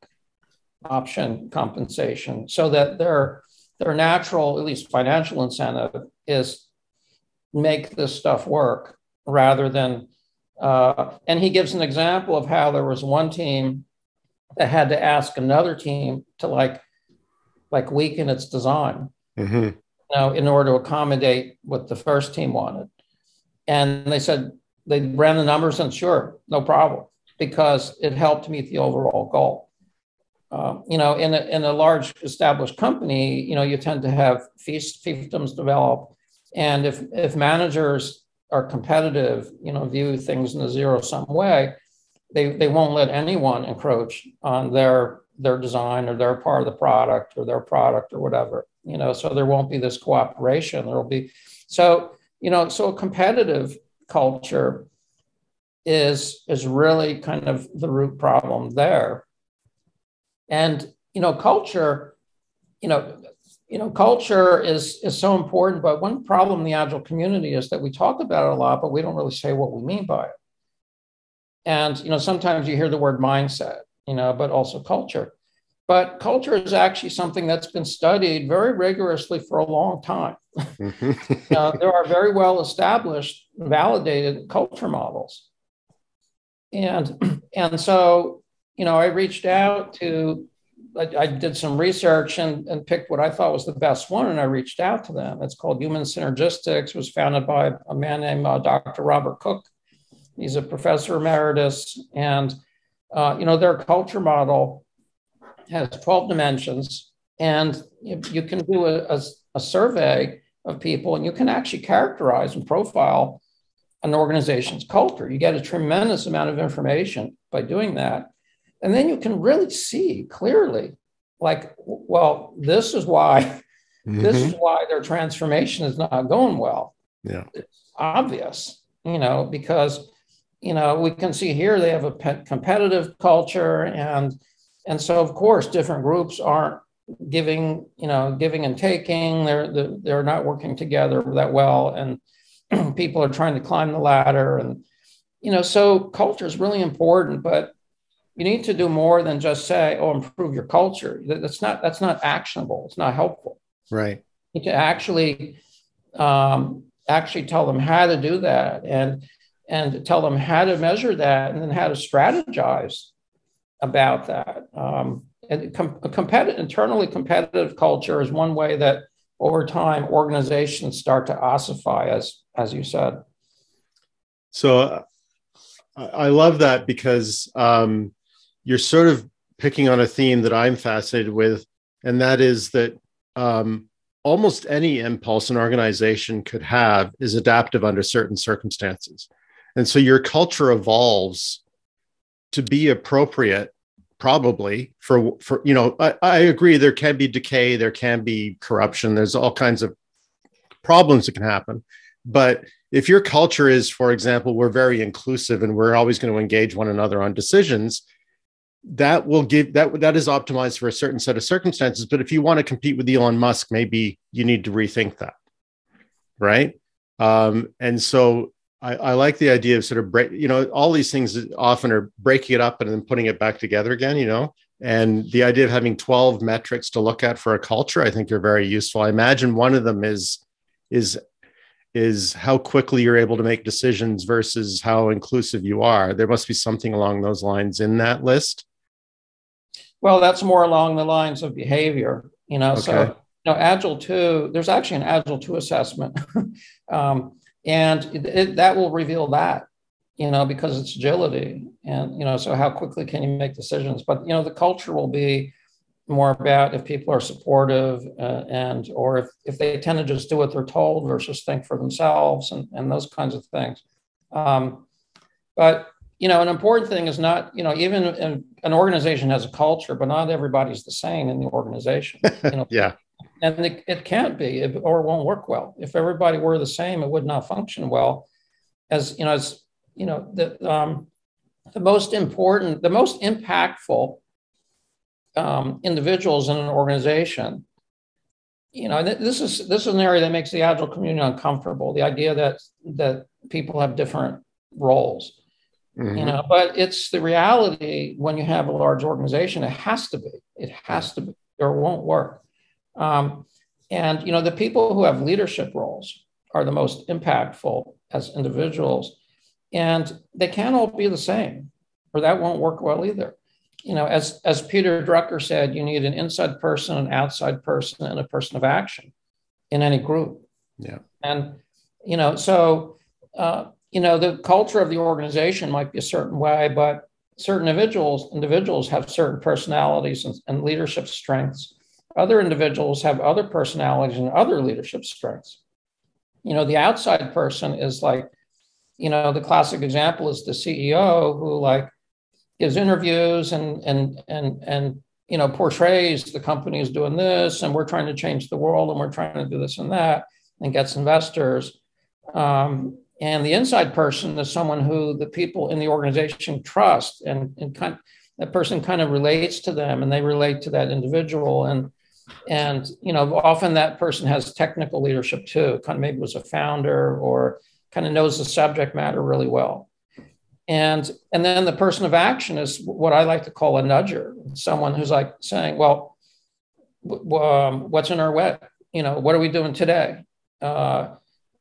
option compensation so that their their natural at least financial incentive is make this stuff work rather than Uh, and he gives an example of how there was one team that had to ask another team to like like weaken its design, mm-hmm. you know, in order to accommodate what the first team wanted. And they said they ran the numbers and sure, no problem, because it helped meet the overall goal. Um, you know, in a, in a large established company, you know, you tend to have feast fiefdoms develop, and if if managers are competitive, you know, view things in a zero sum way, they they won't let anyone encroach on their their design or their part of the product or their product or whatever. You know, so there won't be this cooperation. There will be so you know, so a competitive culture is is really kind of the root problem there. And you know, culture, you know, you know, culture is is so important. But one problem in the agile community is that we talk about it a lot, but we don't really say what we mean by it. And you know, sometimes you hear the word mindset, you know, but also culture. But culture is actually something that's been studied very rigorously for a long time. [laughs] Mm-hmm. uh, there are very well established, validated culture models. And, [clears throat] and so, you know, I reached out to, I, I did some research and, and picked what I thought was the best one, and I reached out to them. It's called Human Synergistics, was founded by a man named uh, Dr. Robert Cooke. He's a professor emeritus, and uh, you know their culture model has 12 dimensions, and you, can do a, a, a survey of people, and you can actually characterize and profile an organization's culture. You get a tremendous amount of information by doing that. And then you can really see clearly, like, well, this is why, mm-hmm. [laughs] this is why their transformation is not going well. Yeah. It's obvious, you know, because, you know, we can see here they have a competitive culture and and so of course different groups aren't giving you know giving and taking. They're they're not working together that well and [clears throat] people are trying to climb the ladder and you know so culture is really important but you need to do more than just say oh improve your culture. That's not that's not actionable. It's not helpful. Right. You can actually um, actually tell them how to do that. And and tell them how to measure that and then how to strategize about that. Um, and com- a competitive, internally competitive culture is one way that over time organizations start to ossify, as as you said. So uh, I love that because um, you're sort of picking on a theme that I'm fascinated with, and that is that um, almost any impulse an organization could have is adaptive under certain circumstances. And so your culture evolves to be appropriate probably for for you know I, I, agree there can be decay there can be corruption there's all kinds of problems that can happen. But if your culture is for example we're very inclusive and we're always going to engage one another on decisions that will give that that is optimized for a certain set of circumstances. But if you want to compete with elon musk maybe you need to rethink that right? Um, and so I, I, like the idea of sort of break, you know, all these things often are breaking it up and then putting it back together again, you know, and the idea of having 12 metrics to look at for a culture, I think are very useful. I imagine one of them is, is, is how quickly you're able to make decisions versus how inclusive you are. There must be something along those lines in that list. Well, that's more along the lines of behavior, you know, okay. so, you know, Agile 2, there's actually an Agile 2 assessment. [laughs] um, and it, it, that will reveal that you know because it's agility and you know so how quickly can you make decisions? But you know the culture will be more about if people are supportive uh, and or if, if they tend to just do what they're told versus think for themselves and, and those kinds of things. Um, but you know an important thing is not you know even in, an organization has a culture but not everybody's the same in the organization you know. [laughs] Yeah and it, it can't be or it won't work well. If everybody were the same it would not function well. As you know as you know the um, the most important the most impactful um, individuals in an organization you know this is this is an area that makes the agile community uncomfortable the idea that that people have different roles. Mm-hmm. you know but it's the reality when you have a large organization it has to be it has to be or it won't work um, and you know, the people who have leadership roles are the most impactful as individuals. And they can't all be the same, or that won't work well either. You know, as, as Peter Drucker said, you need an inside person, an outside person, and a person of action in any group. Yeah. And, you know, so, uh, you know, the culture of the organization might be a certain way, but certain individuals individuals have certain personalities and, and leadership strengths. Other individuals have other personalities and other leadership strengths. You know, the outside person is like, you know, the classic example is the CEO who like gives interviews and and and and you know portrays the company is doing this and we're trying to change the world and we're trying to do this and that and gets investors. Um, and the inside person is someone who the people in the organization trust and, and kind that person kind of relates to them and they relate to that individual. And, and, you know, often that person has technical leadership too, kind of maybe was a founder or kind of knows the subject matter really well. And, and then the person of action is what I like to call a nudger, someone who's like saying, well, w- um, what's in our way? You know, what are we doing today? Uh,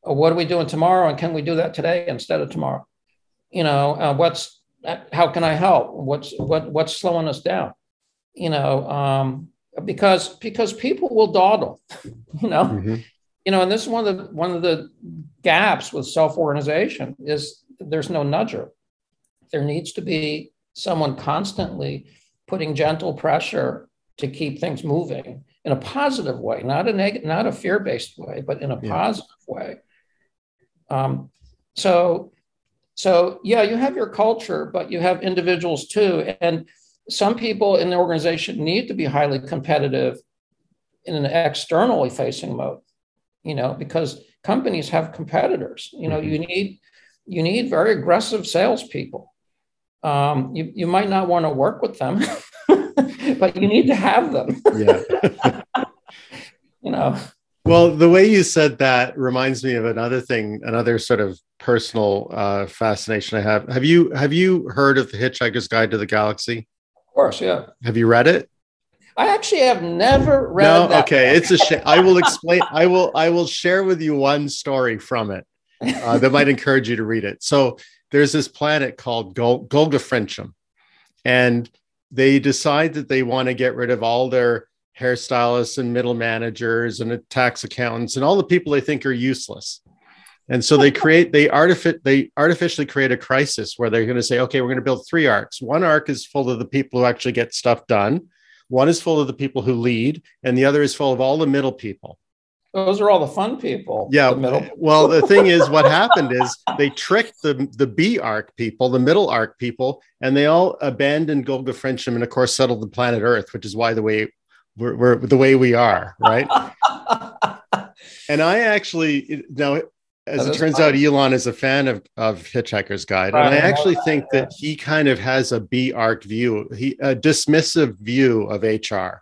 what are we doing tomorrow and can we do that today instead of tomorrow you know uh, what's how can i help what's what what's slowing us down you know um, because because people will dawdle [laughs] you know mm-hmm. you know and this is one of the one of the gaps with self-organization is there's no nudger there needs to be someone constantly putting gentle pressure to keep things moving in a positive way not a negative not a fear-based way but in a yeah. positive way um, so, so yeah, you have your culture, but you have individuals too. And some people in the organization need to be highly competitive in an externally facing mode, you know, because companies have competitors. You know, mm-hmm. you need you need very aggressive salespeople. Um, you, you might not want to work with them, [laughs] but you need to have them. yeah. [laughs] you know. Well, the way you said that reminds me of another thing, another sort of personal uh, fascination I have. Have you have you heard of the Hitchhiker's Guide to the Galaxy? Of course, yeah. Have you read it? I actually have never read. No, that okay, book. it's a shame. I will explain. I will. I will share with you one story from it uh, that might encourage you to read it. So there's this planet called Gol- Golgafrincham, and they decide that they want to get rid of all their hairstylists and middle managers and tax accountants and all the people they think are useless. And so they create, they artific, they artificially create a crisis where they're going to say, okay, we're going to build three arcs. One arc is full of the people who actually get stuff done. One is full of the people who lead, and the other is full of all the middle people. Those are all the fun people. Yeah. The well, the thing is, what [laughs] happened is they tricked the the B arc people, the middle arc people, and they all abandoned Golgafrincham and, of course, settled the planet Earth, which is why the way we're, we're the way we are, right? [laughs] and I actually now, as oh, it turns out, Elon is a fan of of Hitchhiker's Guide, and I actually think that he kind of has a B arc view, he a dismissive view of HR.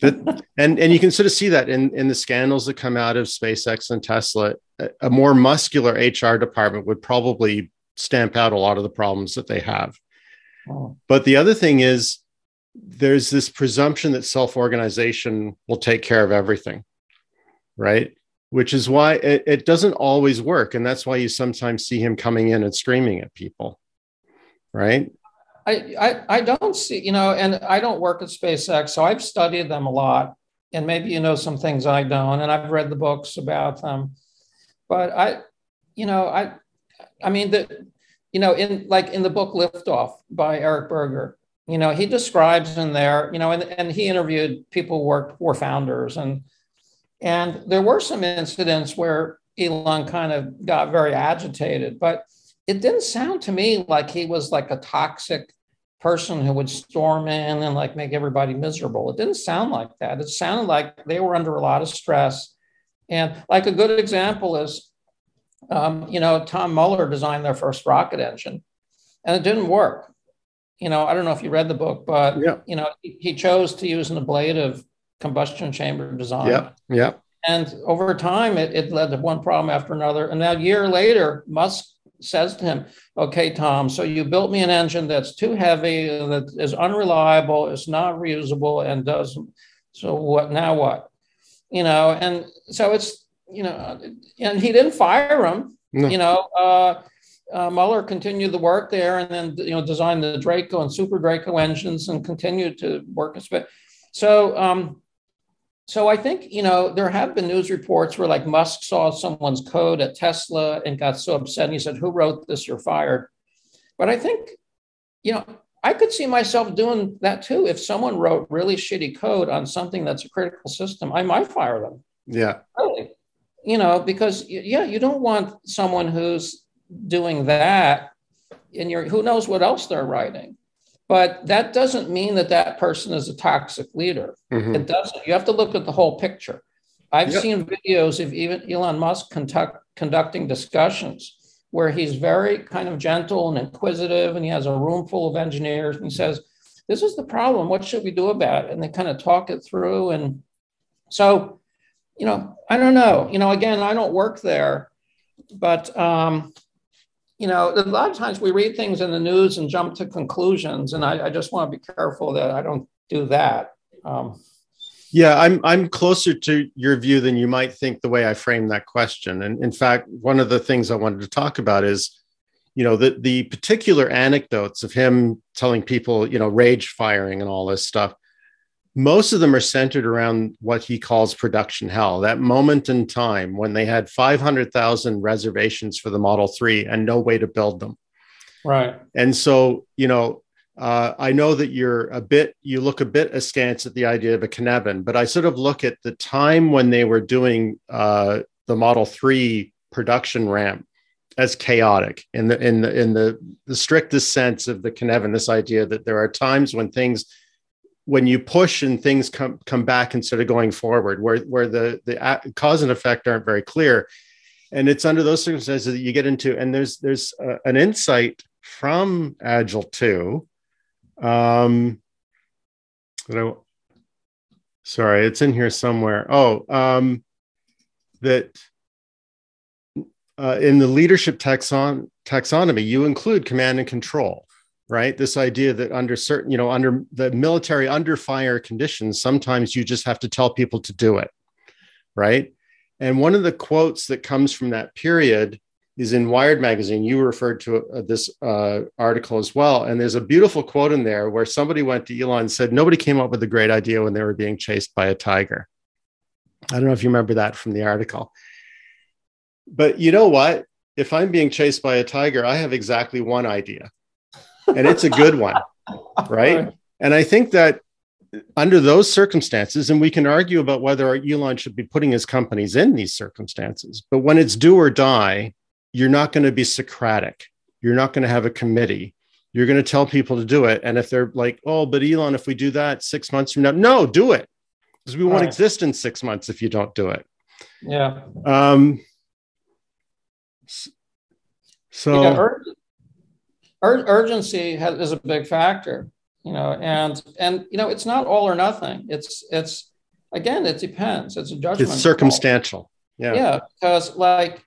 That, [laughs] and and you can sort of see that in in the scandals that come out of SpaceX and Tesla. A, a more muscular HR department would probably stamp out a lot of the problems that they have. Oh. But the other thing is there's this presumption that self organization will take care of everything, right? Which is why it, it, doesn't always work. And that's why you sometimes see him coming in and screaming at people, right? I, I, I don't see, you know, and I don't work at SpaceX, so I've studied them a lot. And maybe you know some things I don't, and I've read the books about them. But I, you know, I, I mean, the, you know, in like in the book Liftoff by Eric Berger, you know, he describes in there, you know, and, and he interviewed people who worked for founders and and there were some incidents where Elon kind of got very agitated, but it didn't sound to me like he was like a toxic person who would storm in and like make everybody miserable. It didn't sound like that. It sounded like they were under a lot of stress. And like a good example is, um, you know, Tom Mueller designed their first rocket engine and it didn't work you know, I don't know if you read the book, but yeah. you know, he, he chose to use an ablative combustion chamber design. Yeah, yeah. And over time, it, it led to one problem after another. And now, a year later, Musk says to him, "Okay, Tom, so you built me an engine that's too heavy, that is unreliable, it's not reusable, and doesn't. So what now? What? You know? And so it's you know, and he didn't fire him. No. You know, uh, uh, Mueller continued the work there, and then you know designed the Draco and Super Draco engines, and continued to work. As bit. so, um, so I think you know there have been news reports where like Musk saw someone's code at Tesla and got so upset, and he said, "Who wrote this? You're fired." But I think, you know, I could see myself doing that too. If someone wrote really shitty code on something that's a critical system, I might fire them. Yeah. Really. You know, because yeah, you don't want someone who's doing that and you're who knows what else they're writing but that doesn't mean that that person is a toxic leader. Mm-hmm. it doesn't. You have to look at the whole picture. I've yep. seen videos of even elon musk conduct, conducting discussions where he's very kind of gentle and inquisitive and he has a room full of engineers and he says this is the problem. What should we do about it? And they kind of talk it through and so you know i don't know. You know again i don't work there but um, you know, a lot of times we read things in the news and jump to conclusions, and I, I just want to be careful that I don't do that. Um, yeah, I'm I'm closer to your view than you might think the way I frame that question. And in fact, one of the things I wanted to talk about is, you know, the the particular anecdotes of him telling people, you know, rage firing and all this stuff most of them are centered around what he calls production hell that moment in time when they had 500,000 reservations for the Model 3 and no way to build them. Right. And so, you know, uh, I know that you're a bit, you look a bit askance at the idea of a Cynefin, but I sort of look at the time when they were doing uh, the Model 3 production ramp as chaotic in the in the in the, the strictest sense of the Cynefin, this idea that there are times when things when you push and things come come back instead of going forward, where where the the cause and effect aren't very clear, and it's under those circumstances that you get into. And there's there's an insight from Agile two. Um, I, sorry, it's in here somewhere. Oh, um, that uh, in the leadership taxon taxonomy, you include command and control right? This idea that under certain you know under the military under fire conditions sometimes you just have to tell people to do it right? And one of the quotes that comes from that period is in wired magazine. You referred to uh, this uh, article as well. And there's a beautiful quote in there where somebody went to elon and said nobody came up with a great idea when they were being chased by a tiger. I don't know if you remember that from the article. But you know what? If i'm being chased by a tiger i have exactly one idea and it's a good one, right? And I think that under those circumstances, and we can argue about whether Elon should be putting his companies in these circumstances, but when it's do or die, you're not going to be Socratic. You're not going to have a committee. You're going to tell people to do it. And if they're like, oh, but Elon, if we do that six months from now, no, do it. Because we won't right. exist in six months if you don't do it. Yeah. Um, so, ur- urgency has, is a big factor, you know, and and you know it's not all or nothing. It's it's again it depends. It's a judgment. It's circumstantial. Call. Yeah. Yeah, because like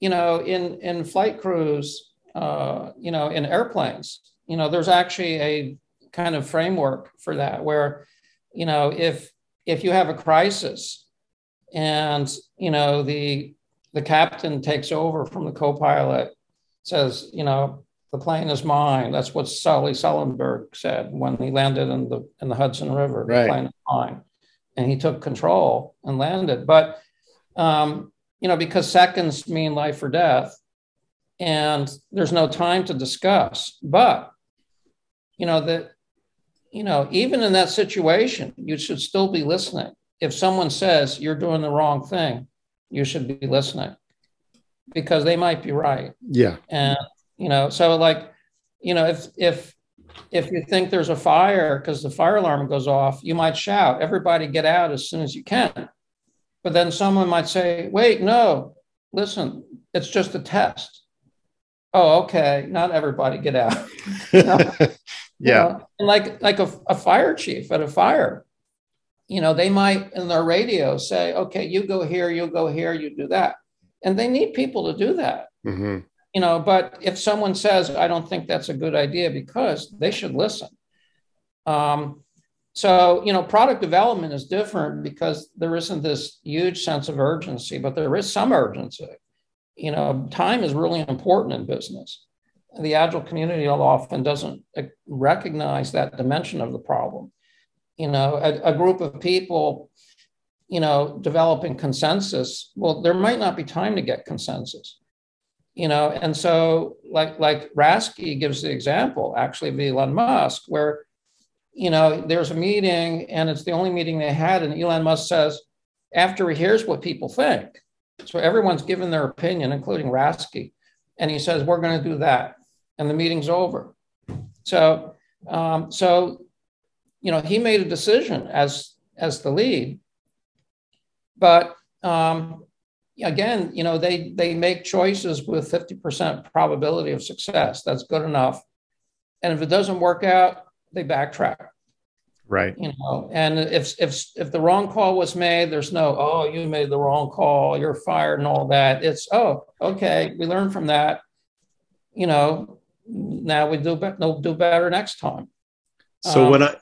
you know in in flight crews, uh, you know, in airplanes, you know, there's actually a kind of framework for that where you know if if you have a crisis and you know the the captain takes over from the co-pilot says you know the plane is mine. That's what Sully Sullenberg said when he landed in the in the Hudson River. Right. The plane is mine, and he took control and landed. But um, you know, because seconds mean life or death, and there's no time to discuss. But you know that you know even in that situation, you should still be listening. If someone says you're doing the wrong thing, you should be listening because they might be right. Yeah. And you know so like you know if if if you think there's a fire because the fire alarm goes off you might shout. Everybody get out as soon as you can. But then someone might say wait no listen it's just a test. Oh okay not everybody get out. You [laughs] know? [laughs] yeah. You know? like like a, a fire chief at a fire you know they might in their radio say okay you go here you go here you do that. And they need people to do that. Mm-hmm you know but if someone says i don't think that's a good idea because they should listen um, so you know product development is different because there isn't this huge sense of urgency but there is some urgency you know, time is really important in business. The agile community often doesn't recognize that dimension of the problem. You know, a, a group of people, you know, developing consensus, well, there might not be time to get consensus you know and so like like Rasky gives the example actually of Elon Musk where you know there's a meeting and it's the only meeting they had and Elon Musk says after he hears what people think. So everyone's given their opinion including Rasky and he says we're going to do that and the meeting's over. So um, so you know he made a decision as as the lead but um, again, you know, they they make choices with 50% probability of success. That's good enough. And if it doesn't work out, they backtrack. Right. You know, and if if if the wrong call was made, there's no, oh, you made the wrong call, you're fired and all that. It's oh, okay, we learned from that. You know, now we do be- will do better next time. So um, when I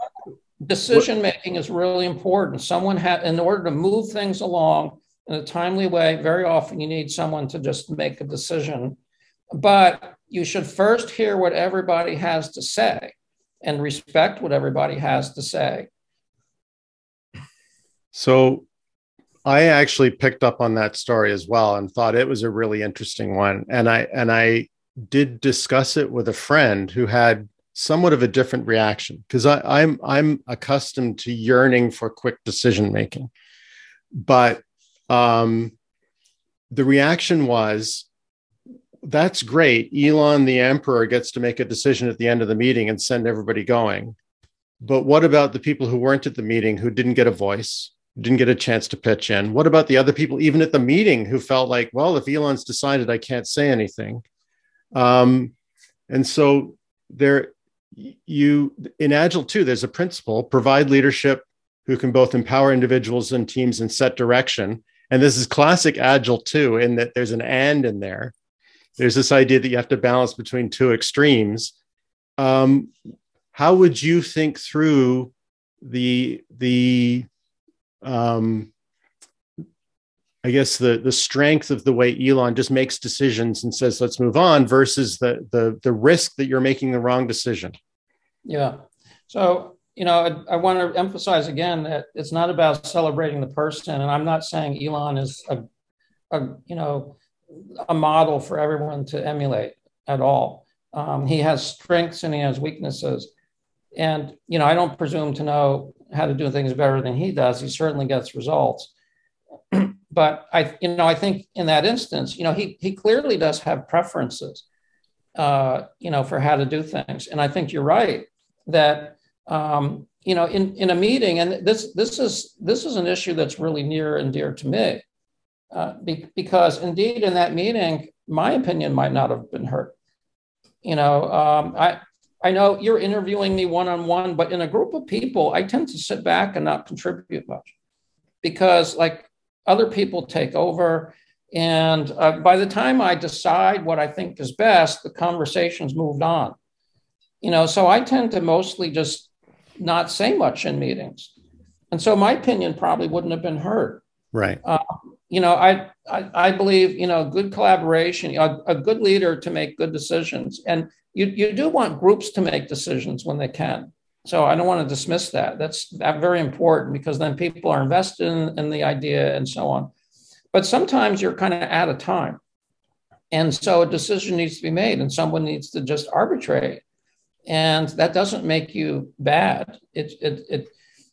decision making is really important. Someone had in order to move things along, in a timely way. Very often you need someone to just make a decision, but you should first hear what everybody has to say and respect what everybody has to say. So I actually picked up on that story as well and thought it was a really interesting one. And I and I did discuss it with a friend who had somewhat of a different reaction because I'm I'm accustomed to yearning for quick decision making. But um, the reaction was that's great. Elon, the emperor, gets to make a decision at the end of the meeting and send everybody going. But what about the people who weren't at the meeting who didn't get a voice, didn't get a chance to pitch in? What about the other people, even at the meeting, who felt like, well, if Elon's decided, I can't say anything? Um, and so there, you in Agile 2, there's a principle: provide leadership who can both empower individuals and teams and set direction and this is classic Agile 2, in that there's an and in there. There's this idea that you have to balance between two extremes. Um, how would you think through the the um, I guess the the strength of the way Elon just makes decisions and says let's move on versus the the the risk that you're making the wrong decision. Yeah. So you know, I, I, want to emphasize again that it's not about celebrating the person, and I'm not saying Elon is a, a you know, a model for everyone to emulate at all. Um, he has strengths and he has weaknesses, and you know, I don't presume to know how to do things better than he does. He certainly gets results, [clears throat] but I, you know, I think in that instance, you know, he he clearly does have preferences, uh, you know, for how to do things, and I think you're right that um, you know, in, in a meeting, and this this is this is an issue that's really near and dear to me, uh, be, because indeed in that meeting, my opinion might not have been heard. You know, um, I I know you're interviewing me one on one, but in a group of people, I tend to sit back and not contribute much, because like other people take over, and uh, by the time I decide what I think is best, the conversation's moved on. You know, so I tend to mostly just not say much in meetings. And so my opinion probably wouldn't have been heard. Right. Uh, you know, I, I, I believe you know good collaboration, a, a, good leader to make good decisions, and you you do want groups to make decisions when they can. So I don't want to dismiss that. That's that very important because then people are invested in, in the idea and so on. But sometimes you're kind of out of time, and so a decision needs to be made, and someone needs to just arbitrate and that doesn't make you bad. It, it, it,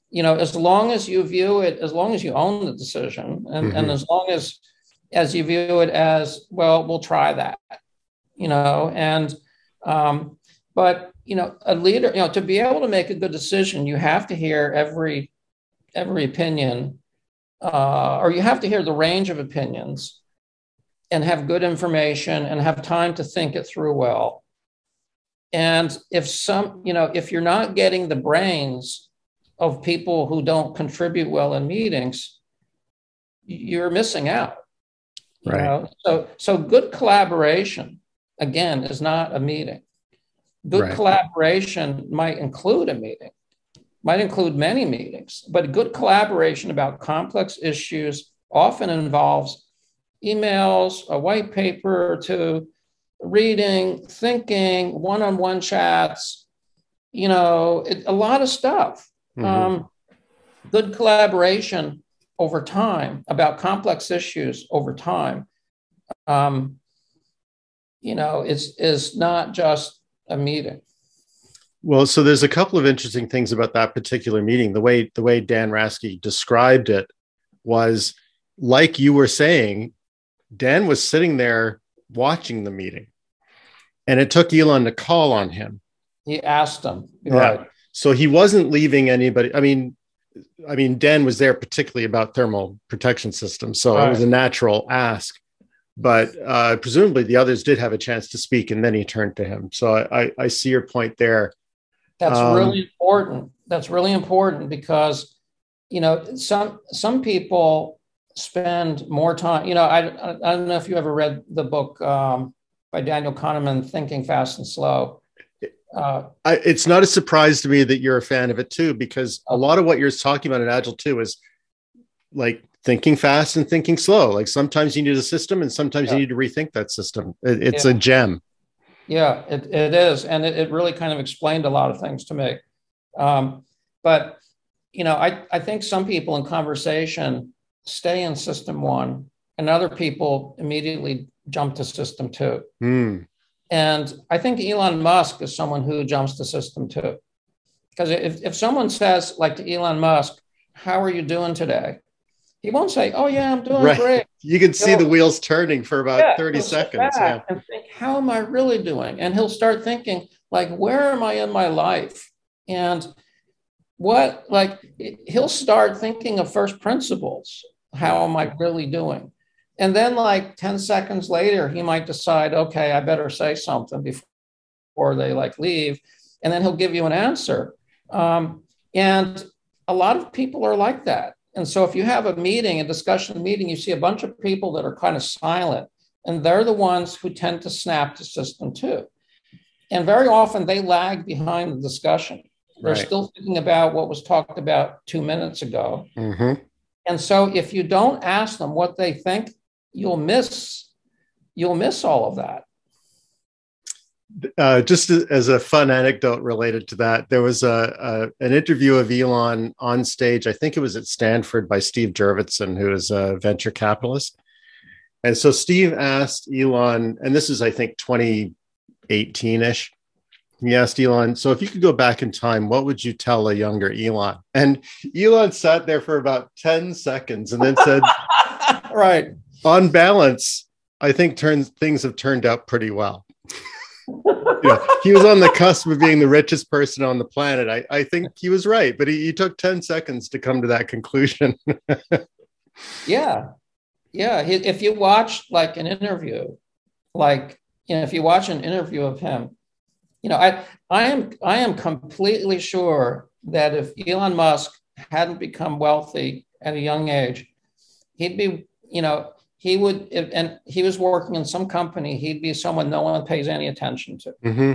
you know, as long as you view it, as long as you own the decision, and, mm-hmm. and as long as as you view it as well, we'll try that, you know, and um, but you know, a leader, you know, to be able to make a good decision, you have to hear every every opinion, uh, or you have to hear the range of opinions, and have good information and have time to think it through well and if some, you know, if you're not getting the brains of people who don't contribute well in meetings, you're missing out. Right. know? So, so good collaboration again is not a meeting. Good right. collaboration might include a meeting, might include many meetings, but good collaboration about complex issues often involves emails, a white paper to reading, thinking, one on one chats, you know, it, a lot of stuff. Mm-hmm. Um, good collaboration over time about complex issues over time. Um, you know, is is not just a meeting. Well, so there's a couple of interesting things about that particular meeting. The way the way Dan Rasky described it was like you were saying, Dan was sitting there watching the meeting, and it took Elon to call on him. He asked him, right? So he wasn't leaving anybody. I mean, I mean, Dan was there particularly about thermal protection systems, so right. it was a natural ask. But uh, presumably, the others did have a chance to speak, and then he turned to him. So I, I, I see your point there. That's um, really important. That's really important because you know some some people spend more time. You know, I, I don't know if you ever read the book um, by Daniel Kahneman, Thinking Fast and Slow. Uh, I, it's not a surprise to me that you're a fan of it too, because a lot of what you're talking about in Agile 2 is like thinking fast and thinking slow. Like sometimes you need a system and sometimes yeah. you need to rethink that system. It, it's yeah. a gem. Yeah, it, it is. And it, it, really kind of explained a lot of things to me. Um, but, you know, I, I think some people in conversation stay in system one and other people immediately jump to system two. Mm. And I think Elon Musk is someone who jumps to system two. Because if, if someone says, like to Elon Musk, how are you doing today? He won't say, "Oh yeah, I'm doing right. great." [laughs] You can see the wheels turning for about yeah, 30 seconds. Yeah. And think, "How am I really doing?" And he'll start thinking, like, "Where am I in my life?" And what like he'll start thinking of first principles. How am I really doing? And then, like 10 seconds later, he might decide, okay, I better say something before they like leave. And then he'll give you an answer. Um, and a lot of people are like that. And so if you have a meeting, a discussion meeting, you see a bunch of people that are kind of silent, and they're the ones who tend to snap to system two. And very often they lag behind the discussion. They're right. still thinking about what was talked about two minutes ago. Mm-hmm. And so if you don't ask them what they think, you'll miss you'll miss all of that. Uh, just as a fun anecdote related to that, there was a, a, an interview of Elon on stage. I think it was at Stanford by Steve Jurvetson, who is a venture capitalist. And so Steve asked Elon, and this is I think 2018 ish. He asked Elon, so if you could go back in time, what would you tell a younger Elon? And Elon sat there for about 10 seconds and then said, [laughs] Right on balance, I think turns things have turned out pretty well. [laughs] you know, he was on the cusp of being the richest person on the planet. I, I think he was right, but he, he took 10 seconds to come to that conclusion. [laughs] yeah. Yeah. If you watch like an interview, like, you know, if you watch an interview of him, you know, I, I am, I am completely sure that if Elon Musk hadn't become wealthy at a young age, he'd be, you know, he would, and he was working in some company, he'd be someone no one pays any attention to. Mm-hmm.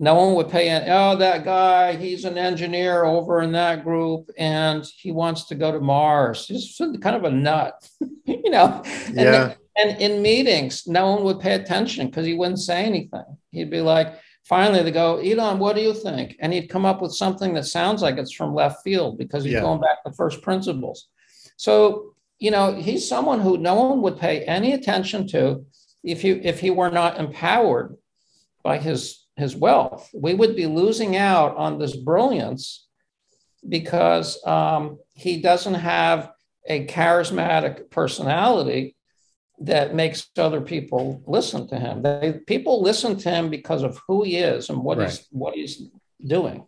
No one would pay, any, oh, that guy, he's an engineer over in that group and he wants to go to Mars. He's kind of a nut, [laughs] you know? And, yeah. and in meetings, no one would pay attention because he wouldn't say anything. He'd be like, finally they go, Elon, what do you think? And he'd come up with something that sounds like it's from left field because he's yeah. going back to first principles. So you know, he's someone who no one would pay any attention to if he if he were not empowered by his his wealth. We would be losing out on this brilliance because um, he doesn't have a charismatic personality that makes other people listen to him. They, people listen to him because of who he is and what right. he's what he's doing.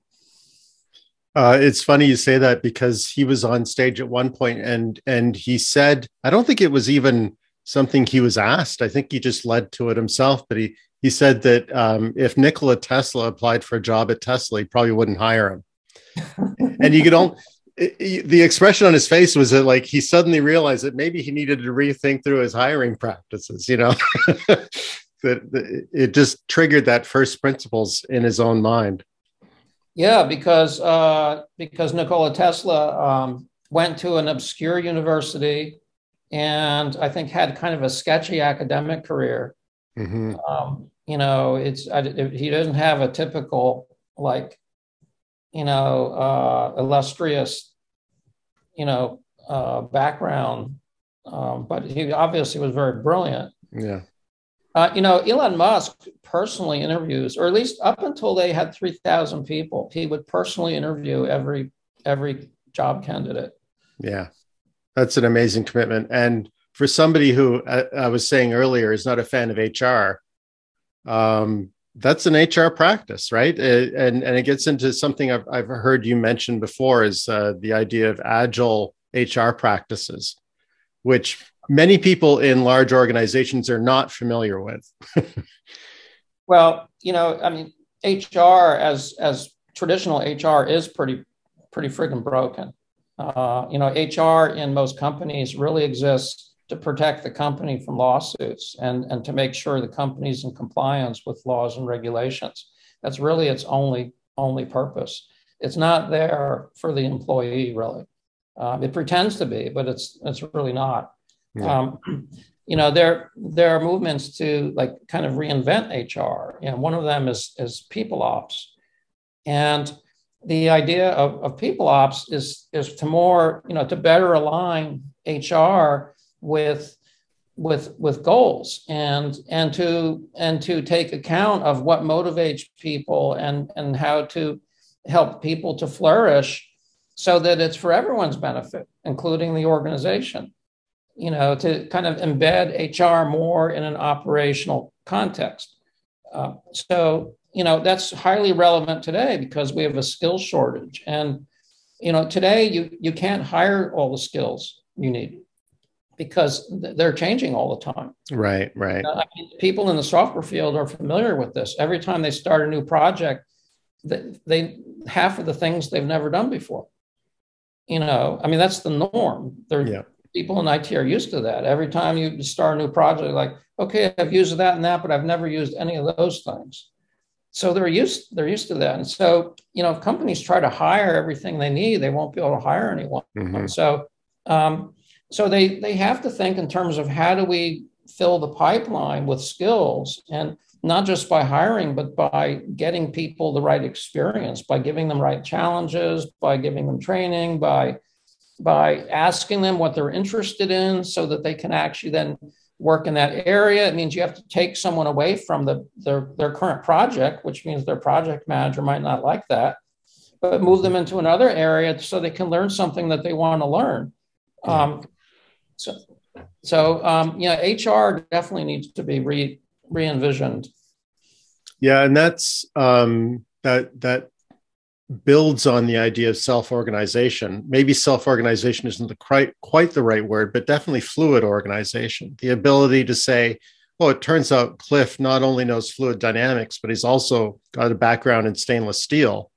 Uh, it's funny you say that because he was on stage at one point and and he said, I don't think it was even something he was asked. I think he just led to it himself. But he he said that um, if Nikola Tesla applied for a job at Tesla, he probably wouldn't hire him. [laughs] and you could only the expression on his face was that like he suddenly realized that maybe he needed to rethink through his hiring practices. You know. [laughs] that, that it just triggered that first principles in his own mind. Yeah, because uh, because Nikola Tesla um, went to an obscure university and I think had kind of a sketchy academic career. Mm-hmm. Um, you know, it's I, it, he doesn't have a typical like, you know, uh, illustrious, you know, uh, background, um, but he obviously was very brilliant. Yeah. Uh, you know, Elon Musk personally interviews, or at least up until they had three thousand people, he would personally interview every every job candidate. Yeah, that's an amazing commitment. And for somebody who I, I was saying earlier is not a fan of HR, um, that's an HR practice, right? Uh, and and it gets into something I've I've heard you mention before is uh, the idea of agile HR practices, which many people in large organizations are not familiar with. [laughs] well, you know, I mean, HR as as traditional HR is pretty pretty friggin' broken. Uh, you know, HR in most companies really exists to protect the company from lawsuits and, and to make sure the company's in compliance with laws and regulations. That's really its only only purpose. It's not there for the employee, really. Um, it pretends to be, but it's it's really not. Yeah. Um, you know, there there are movements to like kind of reinvent HR. and one of them is is people ops, and the idea of, of people ops is is to more you know to better align HR with with with goals and and to and to take account of what motivates people and and how to help people to flourish so that it's for everyone's benefit including the organization you know to kind of embed hr more in an operational context. Uh, so you know that's highly relevant today because we have a skill shortage. And you know today you you can't hire all the skills you need because they're changing all the time. Right right. I mean, people in the software field are familiar with this. Every time they start a new project they, they half of the things they've never done before. You know i mean that's the norm. They're yeah. people in it are used to that. Every time you start a new project like okay i've used that and that but i've never used any of those things. So they're used they're used to that. And so you know if companies try to hire everything they need. They won't be able to hire anyone. Mm-hmm. so um, so they they have to think in terms of how do we fill the pipeline with skills and not just by hiring but by getting people the right experience by giving them right challenges by giving them training by by asking them what they're interested in so that they can actually then work in that area. It means you have to take someone away from the, their, their current project, which means their project manager might not like that, but move them into another area so they can learn something that they want to learn. Um, so, so um, yeah, HR definitely needs to be re re envisioned. Yeah, and that's um, that that builds on the idea of self-organization. Maybe self-organization isn't the quite quite the right word but definitely fluid organization. The ability to say well it turns out cliff not only knows fluid dynamics but he's also got a background in stainless steel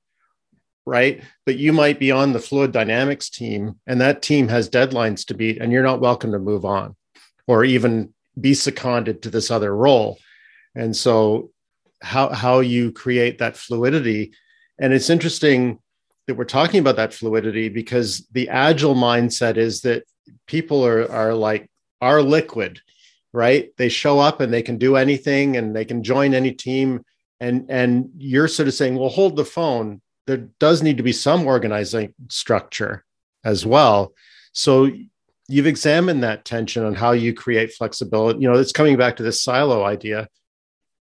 right but you might be on the fluid dynamics team and that team has deadlines to beat and you're not welcome to move on or even be seconded to this other role and so how how you create that fluidity and it's interesting that we're talking about that fluidity because the agile mindset is that people are, are like, are liquid, right? They show up and they can do anything and they can join any team. And, and you're sort of saying, well, hold the phone. There does need to be some organizing structure as well. So you've examined that tension on how you create flexibility. You know, it's coming back to this silo idea.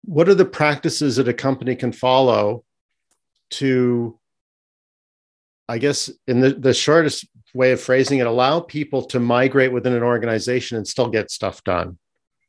What are the practices that a company can follow to i guess in the, the shortest way of phrasing it allow people to migrate within an organization and still get stuff done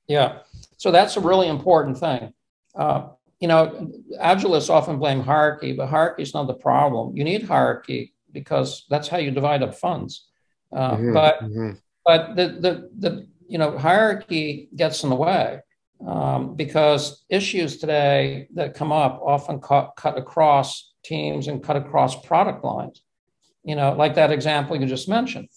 yeah so that's a really important thing uh, you know agilists often blame hierarchy but hierarchy is not the problem you need hierarchy because that's how you divide up funds uh, mm-hmm, but mm-hmm. but the, the the you know hierarchy gets in the way um, because issues today that come up often cut, cut across teams and cut across product lines. You know, like that example you just mentioned,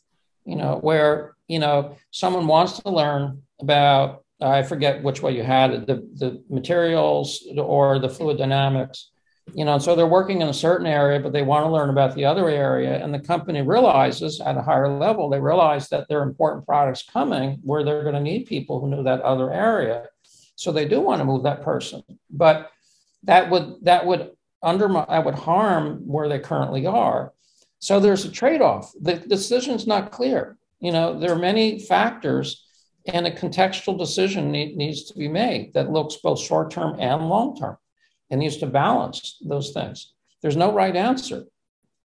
you know, where, you know, someone wants to learn about, I forget which way you had it, the, the materials or the fluid dynamics. you know, so they're working in a certain area, but they want to learn about the other area. And the company realizes at a higher level, they realize that there are important products coming where they're going to need people who know that other area. So they do want to move that person, but that would that would undermine that would harm where they currently are. So there's a trade-off. The decision's not clear. You know, there are many factors, and a contextual decision need, needs to be made that looks both short-term and long-term and needs to balance those things. There's no right answer.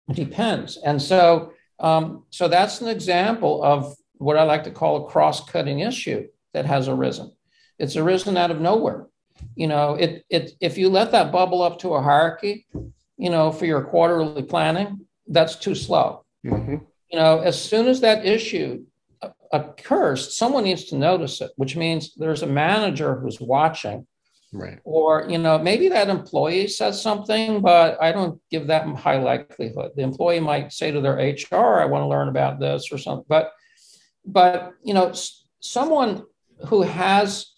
It depends. And so, um, so that's an example of what I like to call a cross-cutting issue that has arisen. It's arisen out of nowhere. You know, it, it if you let that bubble up to a hierarchy, you know, for your quarterly planning, that's too slow. Mm-hmm. You know, as soon as that issue occurs, someone needs to notice it, which means there's a manager who's watching Right. Or, you know, maybe that employee says something, but I don't give that high likelihood. The employee might say to their HR, I want to learn about this or something. But, but, you know, someone who has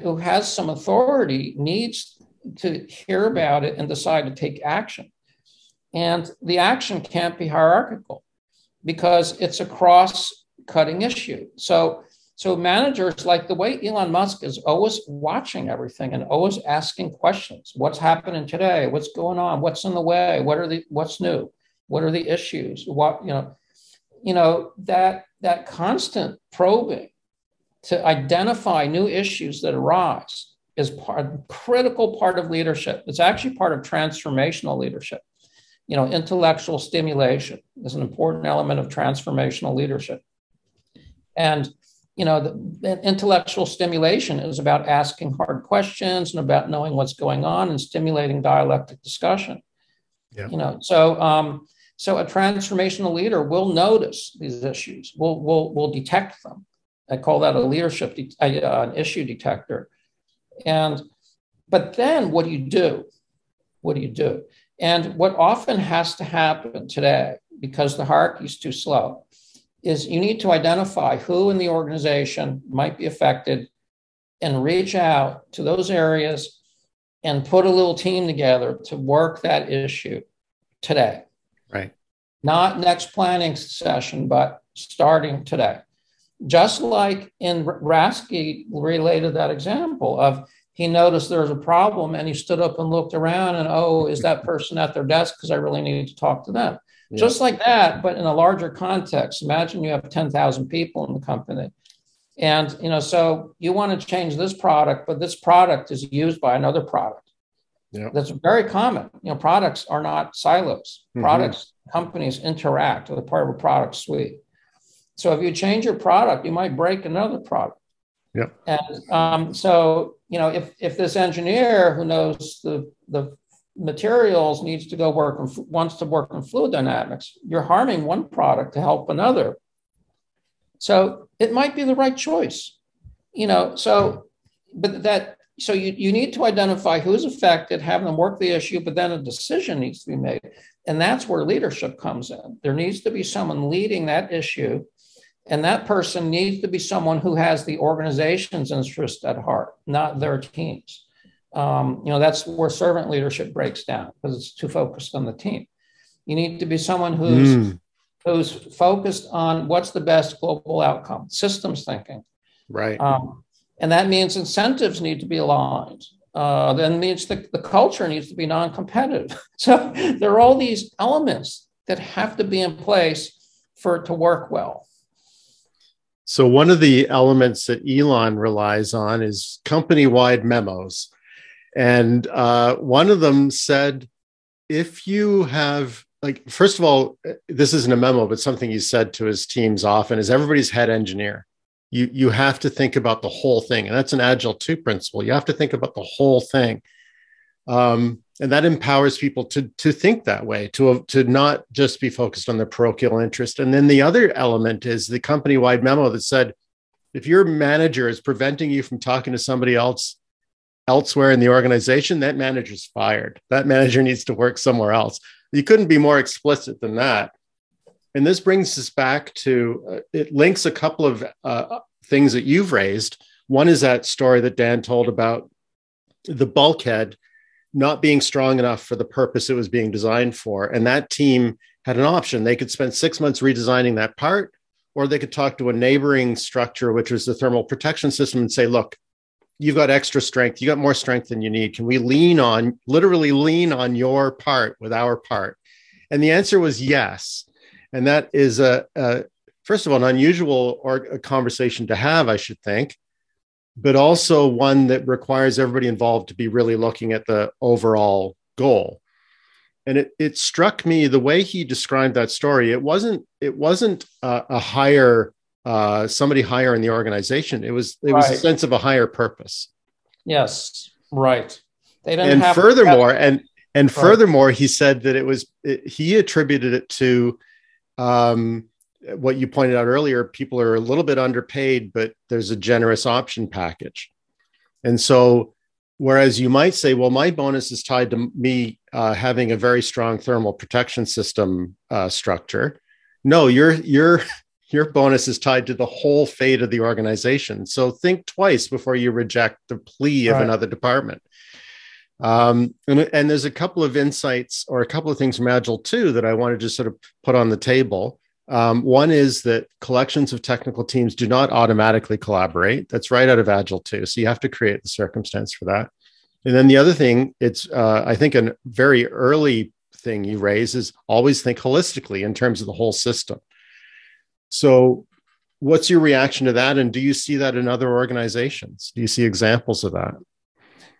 who has some authority needs to hear about it and decide to take action. And the action can't be hierarchical because it's a cross cutting issue. So so managers like the way Elon Musk is always watching everything and always asking questions. What's happening today? What's going on? What's in the way? What are the what's new? What are the issues? What, you know, you know, that that constant probing to identify new issues that arise is part critical part of leadership. It's actually part of transformational leadership. You know, intellectual stimulation is an important element of transformational leadership. And you know, the, intellectual stimulation is about asking hard questions and about knowing what's going on and stimulating dialectic discussion. Yeah. You know, so um, so a transformational leader will notice these issues. Will will will detect them. I call that a leadership de- uh, an issue detector. And but then what do you do? What do you do? And what often has to happen today, because the hierarchy is too slow, is you need to identify who in the organization might be affected and reach out to those areas and put a little team together to work that issue today. Right. Not next planning session, but starting today. Just like in Rasky related that example of he noticed there was a problem and he stood up and looked around and oh, is that person at their desk? Because I really need to talk to them. Yeah. Just like that, but in a larger context. Imagine you have 10,000 people in the company. And you know, so you want to change this product, but this product is used by another product. Yeah. That's very common. You know, products are not silos. Mm-hmm. Products, companies interact with a part of a product suite. So if you change your product, you might break another product. Yeah. And um, so, you know, if if this engineer who knows the the materials needs to go work and wants to work in fluid dynamics, you're harming one product to help another. So it might be the right choice, you know. So, but that so you, you need to identify who's affected, have them work the issue, but then a decision needs to be made. And that's where leadership comes in. There needs to be someone leading that issue. And that person needs to be someone who has the organization's interest at heart, not their teams um, you know, that's where servant leadership breaks down because it's too focused on the team. You need to be someone who's mm. who's focused on what's the best global outcome, systems thinking. Right. Um, and that means incentives need to be aligned. Uh, then means the, the culture needs to be non-competitive. [laughs] So there are all these elements that have to be in place for it to work well. So one of the elements that Elon relies on is company-wide memos. And uh, one of them said, if you have, like, first of all, this isn't a memo, but something he said to his teams often is everybody's head engineer. You, you have to think about the whole thing. And that's an Agile 2 principle. You have to think about the whole thing. Um, and that empowers people to, to think that way, to, to not just be focused on their parochial interest. And then the other element is the company wide memo that said, if your manager is preventing you from talking to somebody else elsewhere in the organization, that manager's fired. That manager [laughs] needs to work somewhere else. You couldn't be more explicit than that. And this brings us back to uh, it links a couple of uh, things that you've raised. One is that story that Dan told about the bulkhead not being strong enough for the purpose it was being designed for. And that team had an option. They could spend six months redesigning that part, or they could talk to a neighboring structure, which was the thermal protection system, and say, look, you've got extra strength. You got more strength than you need. Can we lean on, literally lean on your part with our part? And the answer was yes. And that is a, a first of all, an unusual or a conversation to have, I should think, but also one that requires everybody involved to be really looking at the overall goal. And it, it struck me the way he described that story. It wasn't it wasn't a, a higher uh, somebody higher in the organization. It was it was right. a sense of a higher purpose. Yes, right. They didn't. And furthermore, and and right. furthermore, he said that it was it, he attributed it to um, what you pointed out earlier. People are a little bit underpaid, but there's a generous option package, and so whereas you might say, well, my bonus is tied to me uh, having a very strong thermal protection system uh, structure. No, you're you're your bonus is tied to the whole fate of the organization. So think twice before you reject the plea of right. another department. Um, and, and, there's a couple of insights or a couple of things from Agile 2 that I wanted to sort of put on the table. Um, one is that collections of technical teams do not automatically collaborate. That's right out of Agile 2. So you have to create the circumstance for that. And then the other thing, it's uh, I think a very early thing you raise is always think holistically in terms of the whole system. So, what's your reaction to that? And do you see that in other organizations? Do you see examples of that?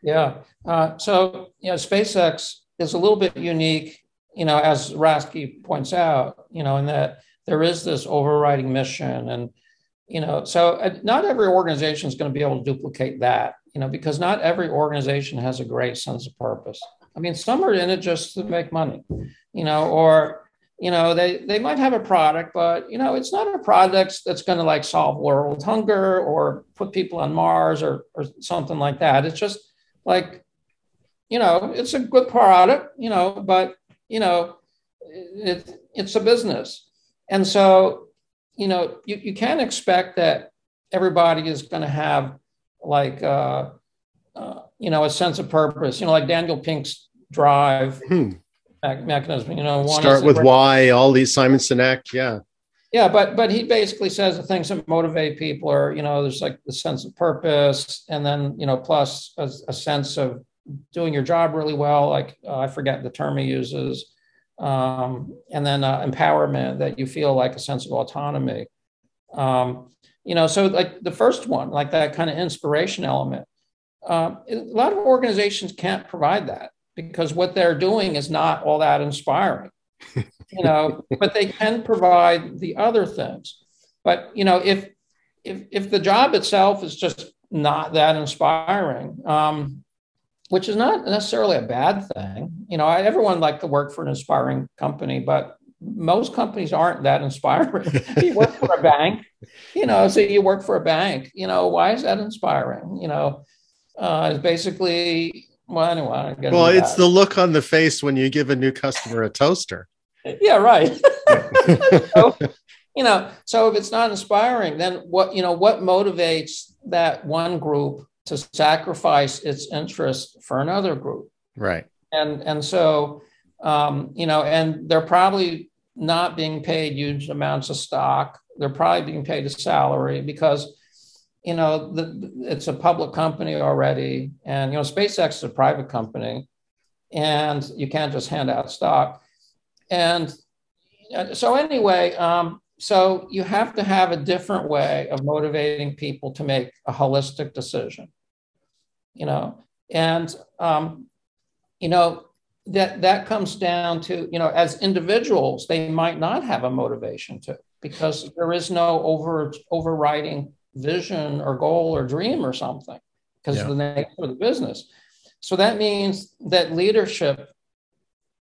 Yeah. Uh, so, you know, SpaceX is a little bit unique, you know, as Rasky points out, you know, in that there is this overriding mission. And, you know, so uh, not every organization is going to be able to duplicate that, you know, because not every organization has a great sense of purpose. I mean, some are in it just to make money, you know, or you know they they might have a product but you know it's not a product that's going to like solve world hunger or put people on mars or or something like that. It's just like you know it's a good product you know but you know it, it's a business. And so you know you, you can't expect that everybody is going to have like uh, uh, you know a sense of purpose. You know like daniel pink's drive. Hmm mechanism. You know, start with why all these Simon Sinek, yeah, yeah. But but he basically says the things that motivate people are you know there's like the sense of purpose, and then you know plus a, a sense of doing your job really well. Like uh, I forget the term he uses, um, and then uh, empowerment that you feel like a sense of autonomy. Um, you know, so like the first one, like that kind of inspiration element. Uh, a lot of organizations can't provide that because what they're doing is not all that inspiring you know [laughs] but they can provide the other things. But you know if if if the job itself is just not that inspiring um, which is not necessarily a bad thing you know I, everyone like to work for an inspiring company but most companies aren't that inspiring. [laughs] You work for a bank you know so you work for a bank you know why is that inspiring? You know uh, it's basically well, anyway, well, it's that. the look on the face when you give a new customer a toaster. yeah, right. [laughs] so, [laughs] you know, so if it's not inspiring, then what you know, what motivates that one group to sacrifice its interest for another group? Right. And and so, um, you know, and they're probably not being paid huge amounts of stock. They're probably being paid a salary because you know, the, it's a public company already, and you know, SpaceX is a private company, and you can't just hand out stock. And so, anyway, um, so you have to have a different way of motivating people to make a holistic decision. You know, and um, you know that that comes down to you know, as individuals, they might not have a motivation to because there is no over overriding vision or goal or dream or something because yeah. of the nature of the business. So that means that leadership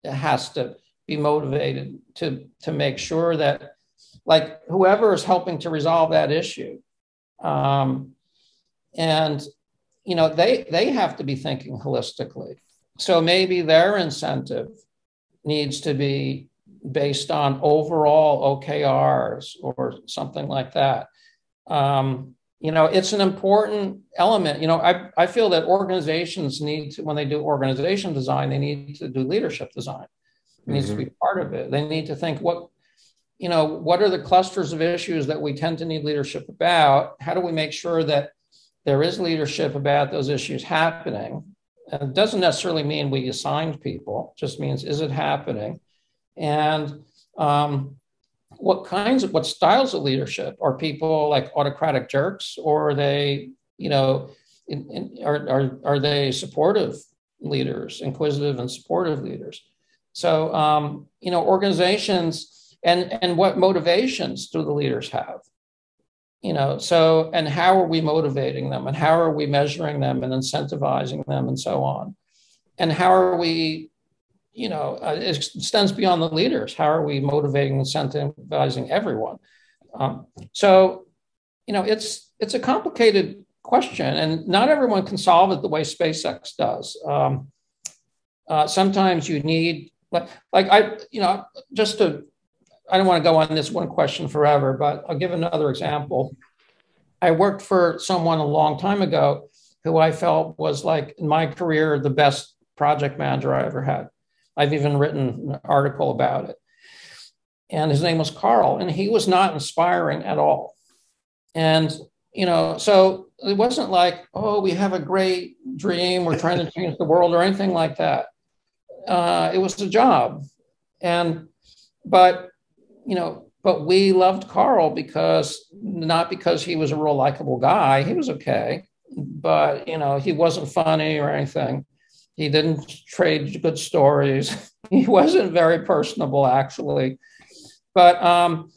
has to be motivated to, to make sure that, like, whoever is helping to resolve that issue, um, and you know, they they have to be thinking holistically. So maybe their incentive needs to be based on overall OKRs or something like that. Um, you know, it's an important element. You know, I, I feel that organizations need to, when they do organization design, they need to do leadership design. It needs mm-hmm. to be mm-hmm. part of it. They need to think what, you know, what are the clusters of issues that we tend to need leadership about? How do we make sure that there is leadership about those issues happening? And it doesn't necessarily mean we assigned people, just means is it happening? And um, what kinds of what styles of leadership? Are people like autocratic jerks or are they you know in, in, are, are, are they supportive leaders inquisitive and supportive leaders? So um, you know organizations and and what motivations do the leaders have? You know so and how are we motivating them and how are we measuring them and incentivizing them and so on? And how are we you know, uh, it extends beyond the leaders. How are we motivating and incentivizing everyone? Um, so, you know, it's it's a complicated question, and not everyone can solve it the way SpaceX does. Um, uh, sometimes you need, like, like I, you know, just to, I don't want to go on this one question forever, but I'll give another example. I worked for someone a long time ago who I felt was like in my career the best project manager I ever had I've even written an article about it. And his name was Carl, and he was not inspiring at all. And, you know, so it wasn't like, oh, we have a great dream, we're trying to change the world or anything like that. Uh, it was a job. And, but, you know, but we loved Carl because not because he was a real likable guy, he was okay, but, you know, he wasn't funny or anything. He didn't trade good stories. [laughs] he wasn't very personable, actually. But um,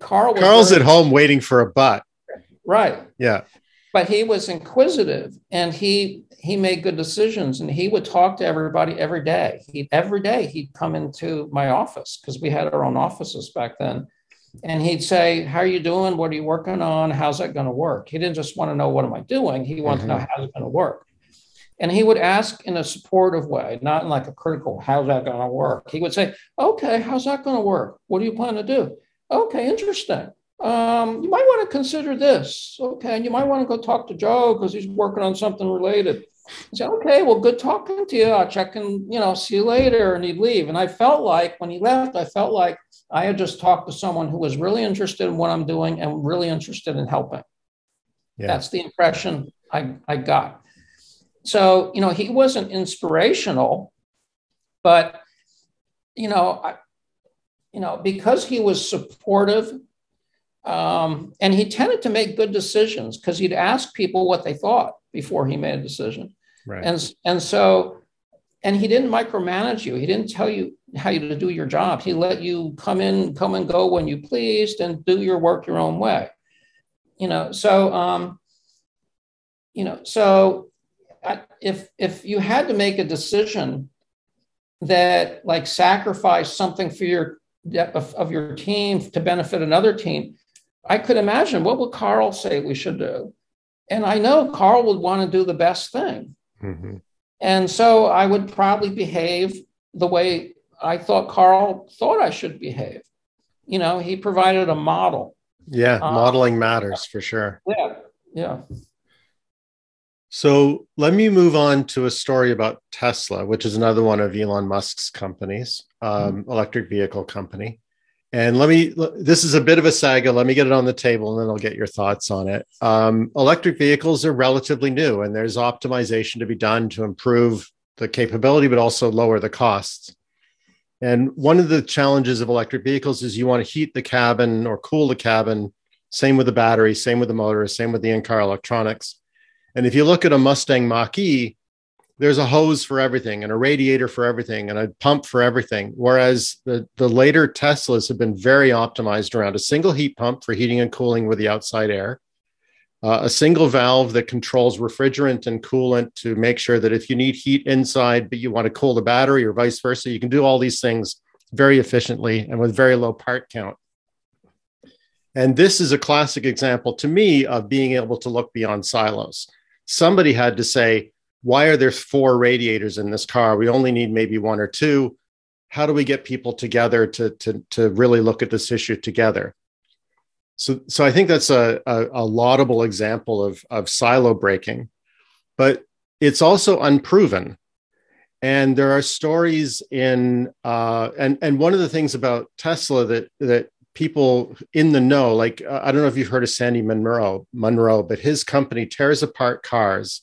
Carl Carl's very, at home waiting for a butt. Right. Yeah. But he was inquisitive and he he made good decisions and he would talk to everybody every day. He every day he'd come into my office because we had our own offices back then. And he'd say, How are you doing? What are you working on? How's that going to work? He didn't just want to know what am I doing? He wanted mm-hmm. to know how's it going to work. And he would ask in a supportive way, not in like a critical, how's that going to work? He would say, okay, how's that going to work? What do you plan to do? Okay, interesting. Um, you might want to consider this. Okay, and you might want to go talk to Joe because he's working on something related. I said, okay, well, good talking to you. I'll check and, you know, see you later. And he'd leave. And I felt like when he left, I felt like I had just talked to someone who was really interested in what I'm doing and really interested in helping. Yeah. That's the impression I, I got. So, you know, he wasn't inspirational, but, you know, I, you know, because he was supportive um, and he tended to make good decisions because he'd ask people what they thought before he made a decision. Right. And, and so, and he didn't micromanage you. He didn't tell you how you to do your job. He let you come in, come and go when you pleased and do your work your own way. You know, so, um, you know, so if if you had to make a decision that like sacrifice something for your of, of your team to benefit another team, I could imagine what would Carl say we should do, and I know Carl would want to do the best thing, mm-hmm. and so I would probably behave the way I thought Carl thought I should behave. You know, he provided a model. Yeah, um, modeling matters for sure. Yeah, yeah. So let me move on to a story about Tesla, which is another one of Elon Musk's companies, um, mm-hmm. electric vehicle company. And let me, this is a bit of a saga. Let me get it on the table and then I'll get your thoughts on it. Um, electric vehicles are relatively new and there's optimization to be done to improve the capability, but also lower the costs. And one of the challenges of electric vehicles is you want to heat the cabin or cool the cabin. Same with the battery, same with the motor, same with the in car electronics. And if you look at a Mustang Mach E, there's a hose for everything and a radiator for everything and a pump for everything. Whereas the, the later Teslas have been very optimized around a single heat pump for heating and cooling with the outside air, uh, a single valve that controls refrigerant and coolant to make sure that if you need heat inside, but you want to cool the battery or vice versa, you can do all these things very efficiently and with very low part count. And this is a classic example to me of being able to look beyond silos somebody had to say, why are there four radiators in this car? We only need maybe one or two. How do we get people together to, to, to really look at this issue together? So, so I think that's a, a, a laudable example of, of silo breaking, but it's also unproven. And there are stories in, uh, and, and one of the things about Tesla that, that people in the know, like, uh, I don't know if you've heard of Sandy Munro, Munro, but his company tears apart cars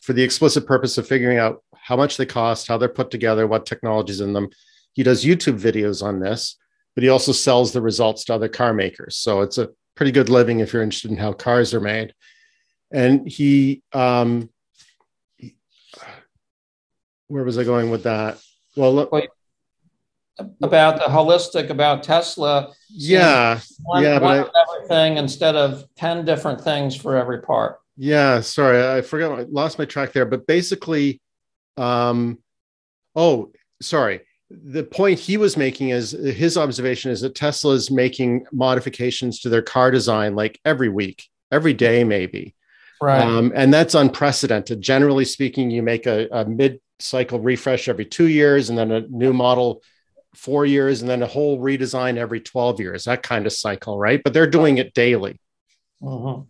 for the explicit purpose of figuring out how much they cost, how they're put together, what technologies in them. He does YouTube videos on this but he also sells the results to other car makers. So it's a pretty good living if you're interested in how cars are made. And he, um, he where was I going with that? Well, look, about the holistic about Tesla. Yeah, one, yeah, but I, everything instead of ten different things for every part. Yeah, sorry, I forgot. I lost my track there. But basically, um, oh, sorry the point he was making is his observation is that Tesla is making modifications to their car design like every week, every day, maybe. Right. Um, and that's unprecedented. Generally speaking, you make a, a mid cycle refresh every two years and then a new model four years and then a whole redesign every 12 years, that kind of cycle, right? But they're doing it daily. Uh-huh.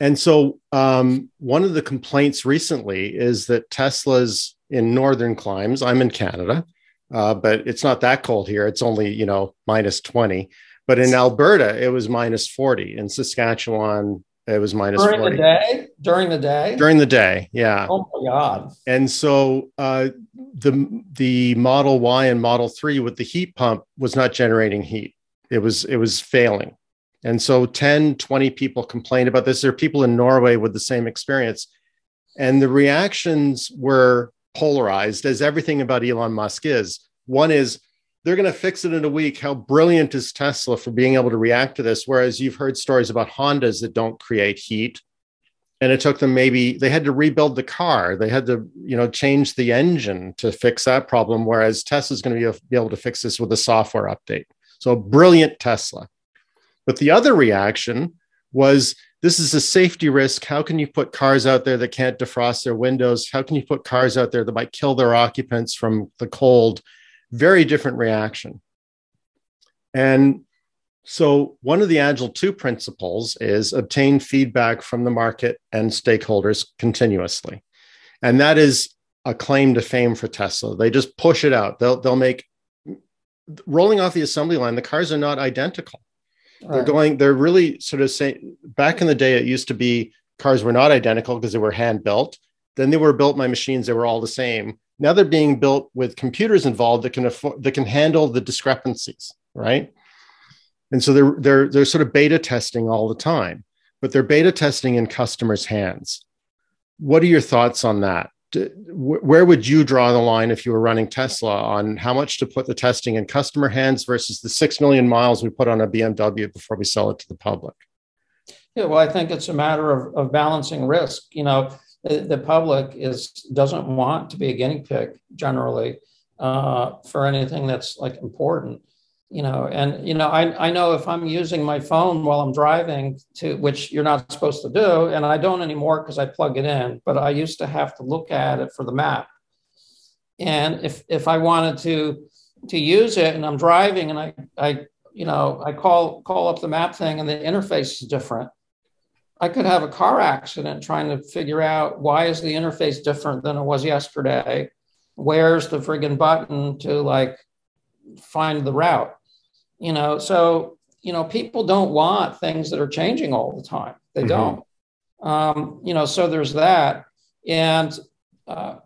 And so, um, one of the complaints recently is that Tesla's in northern climes, I'm in Canada, uh, but it's not that cold here. It's only you know minus twenty. But in Alberta, it was minus forty. In Saskatchewan, it was minus during 40. the day. During the day. During the day, yeah. Oh my god! And so uh, the the Model Y and Model Three with the heat pump was not generating heat. It was it was failing. And so 10, 20 people complained about this. There are people in Norway with the same experience. And the reactions were polarized as everything about Elon Musk is. One is they're going to fix it in a week. How brilliant is Tesla for being able to react to this? Whereas you've heard stories about Hondas that don't create heat. And it took them maybe they had to rebuild the car. They had to, you know, change the engine to fix that problem. Whereas Tesla's going to be able to fix this with a software update. So brilliant Tesla. But the other reaction was this is a safety risk. How can you put cars out there that can't defrost their windows? How can you put cars out there that might kill their occupants from the cold? Very different reaction. And so, one of the Agile 2 principles is obtain feedback from the market and stakeholders continuously. And that is a claim to fame for Tesla. They just push it out. They'll, they'll make rolling off the assembly line, the cars are not identical. Right. They're going, they're really sort of saying back in the day, it used to be cars were not identical because they were hand built. Then they were built by machines, they were all the same. Now they're being built with computers involved that can afford, that can handle the discrepancies, right? And so they're they're they're sort of beta testing all the time, but they're beta testing in customers' hands. What are your thoughts on that? where would you draw the line if you were running Tesla on how much to put the testing in customer hands versus the 6 million miles we put on a BMW before we sell it to the public? Yeah, well, I think it's a matter of, of balancing risk. You know, the, the public is doesn't want to be a guinea pig generally uh, for anything that's like important you know and you know I, I know if i'm using my phone while i'm driving to which you're not supposed to do and i don't anymore because i plug it in but i used to have to look at it for the map. And if if i wanted to to use it and i'm driving and i i you know i call call up the map thing and the interface is different i could have a car accident trying to figure out why is the interface different than it was yesterday? Where's the friggin button to like find the route you know so you know people don't want things that are changing all the time. They mm-hmm. don't. Um, you know so there's that. And uh,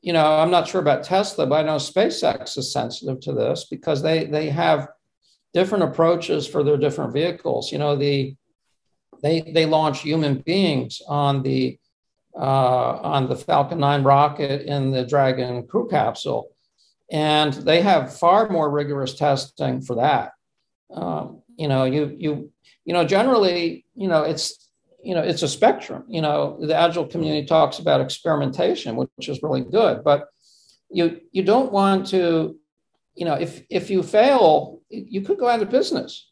you know i'm not sure about tesla but i know spacex is sensitive to this because they they have different approaches for their different vehicles. You know the they they launch human beings on the uh, on the falcon 9 rocket in the dragon crew capsule. And they have far more rigorous testing for that um, you know, you you you know, generally, you know, it's you know, it's a spectrum. You know, the agile community talks about experimentation, which is really good, but you you don't want to, you know, if if you fail, you could go out of business,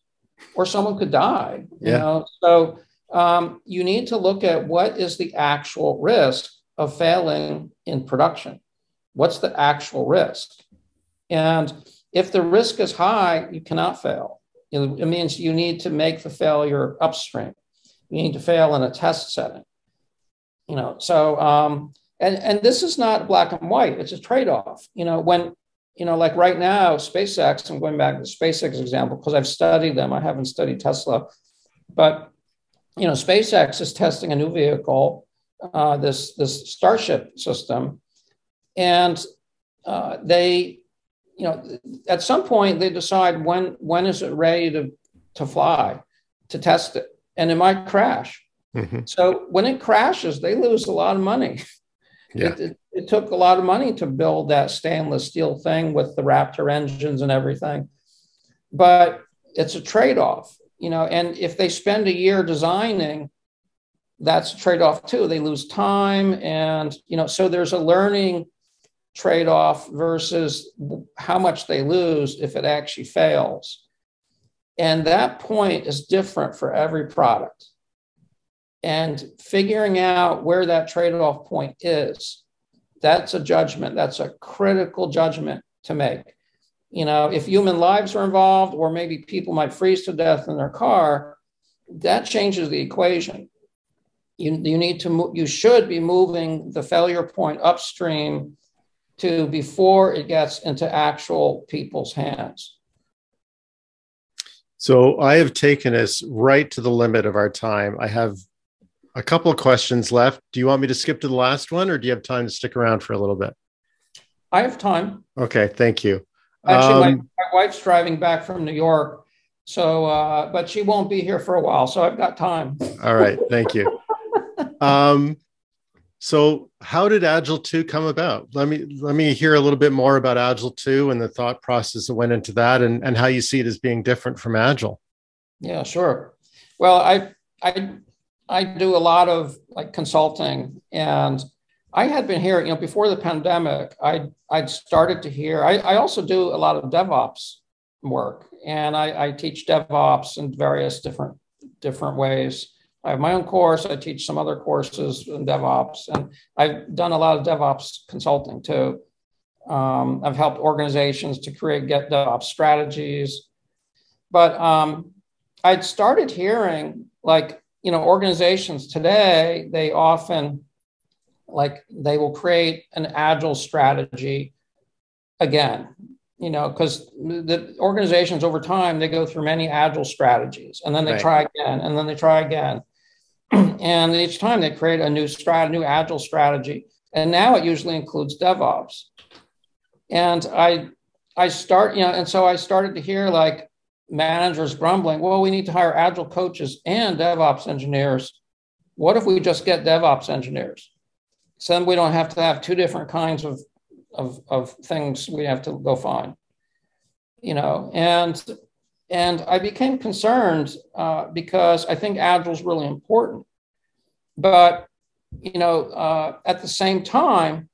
or someone could die. Yeah. You know, so um, you need to look at what is the actual risk of failing in production. What's the actual risk? And if the risk is high, you cannot fail it means you need to make the failure upstream. You need to fail in a test setting. You know, so um, and and this is not black and white. It's a trade-off. You know, when you know, like right now, SpaceX. I'm going back to the SpaceX example because I've studied them. I haven't studied Tesla, but you know, SpaceX is testing a new vehicle, uh, this this Starship system, and uh, they, you know, at some point they decide when when is it ready to to fly, to test it, and it might crash. Mm-hmm. So when it crashes, they lose a lot of money. [laughs] Yeah. It, it, it, took a lot of money to build that stainless steel thing with the Raptor engines and everything, but it's a trade off, you know. And if they spend a year designing, that's a trade off too. They lose time, and you know, so there's a learning trade off versus how much they lose if it actually fails. And that point is different for every product. And figuring out where that trade off point is, that's a judgment. That's a critical judgment to make. You know, if human lives are involved, or maybe people might freeze to death in their car, that changes the equation. You, you need to, you should be moving the failure point upstream to before it gets into actual people's hands. So I have taken us right to the limit of our time. I have a couple of questions left. Do you want me to skip to the last one or do you have time to stick around for a little bit? I have time. Okay, thank you. Actually, um, my, my, wife's driving back from New York. So, uh, but she won't be here for a while. So I've got time. All right, thank you. [laughs] um, so, how did Agile 2 come about? Let me let me hear a little bit more about Agile 2 and the thought process that went into that and, and how you see it as being different from Agile. Yeah, sure. Well, I I I do a lot of like consulting and I had been hearing, you know, before the pandemic, I I'd started to hear. I, I also do a lot of DevOps work, and I, I teach DevOps in various different different ways. I have my own course. I teach some other courses in DevOps, and I've done a lot of DevOps consulting too. Um, I've helped organizations to create get DevOps strategies, but um, I'd started hearing like you know organizations today they often like they will create an agile strategy again you know because the organizations over time they go through many agile strategies and then they right. try again and then they try again and each time they create a new strat, new agile strategy. And now it usually includes DevOps. And I, I start, you know, and so I started to hear like managers grumbling, well, we need to hire agile coaches and DevOps engineers. What if we just get DevOps engineers? So then we don't have to have two different kinds of, of, of things we have to go find, you know, and and I became concerned uh, because I think agile is really important. But, you know, uh, at the same time,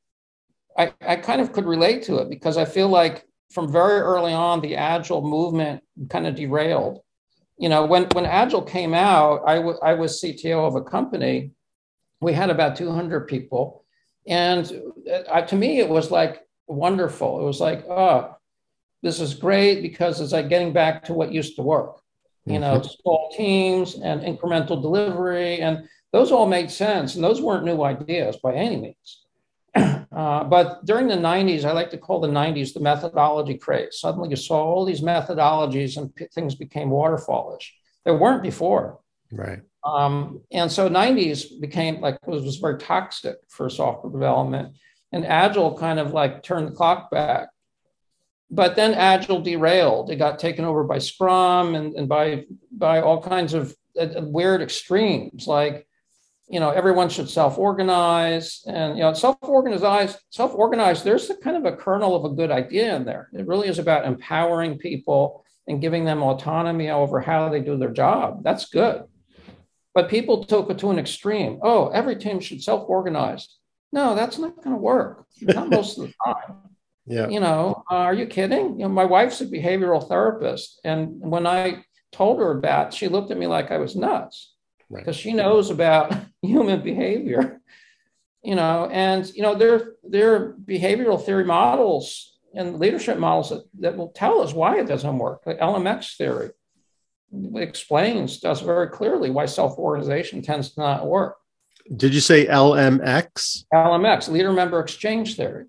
I, I kind of could relate to it because I feel like from very early on, the agile movement kind of derailed. You know, when, when agile came out, I, w- I was CTO of a company. We had about 200 people. And uh, to me, it was like wonderful. It was like, oh, this is great because it's like getting back to what used to work, you know, mm-hmm. small teams and incremental delivery. And those all made sense. And those weren't new ideas by any means. [clears throat] Uh, but during the 90s, I like to call the 90s the methodology craze. Suddenly you saw all these methodologies and p- things became waterfallish. There weren't before. Right. Um, and so 90s became like, was, was very toxic for software development. And Agile kind of like turned the clock back but then agile derailed. It got taken over by scrum and, and by by all kinds of uh, weird extremes like you know everyone should self-organize and you know self-organized self-organized there's a kind of a kernel of a good idea in there. It really is about empowering people and giving them autonomy over how they do their job. That's good. But people took it to an extreme. Oh every team should self-organize. No that's not going to work. Not most of the time yeah. You know, uh, are you kidding? You know, my wife's a behavioral therapist. And when I told her about, she looked at me like I was nuts because right. she knows about [laughs] human behavior. You know, and you know, there there are behavioral theory models and leadership models that, that will tell us why it doesn't work, like LMX theory. explains to us very clearly why self-organization tends to not work. Did you say LMX? LMX, leader member exchange theory.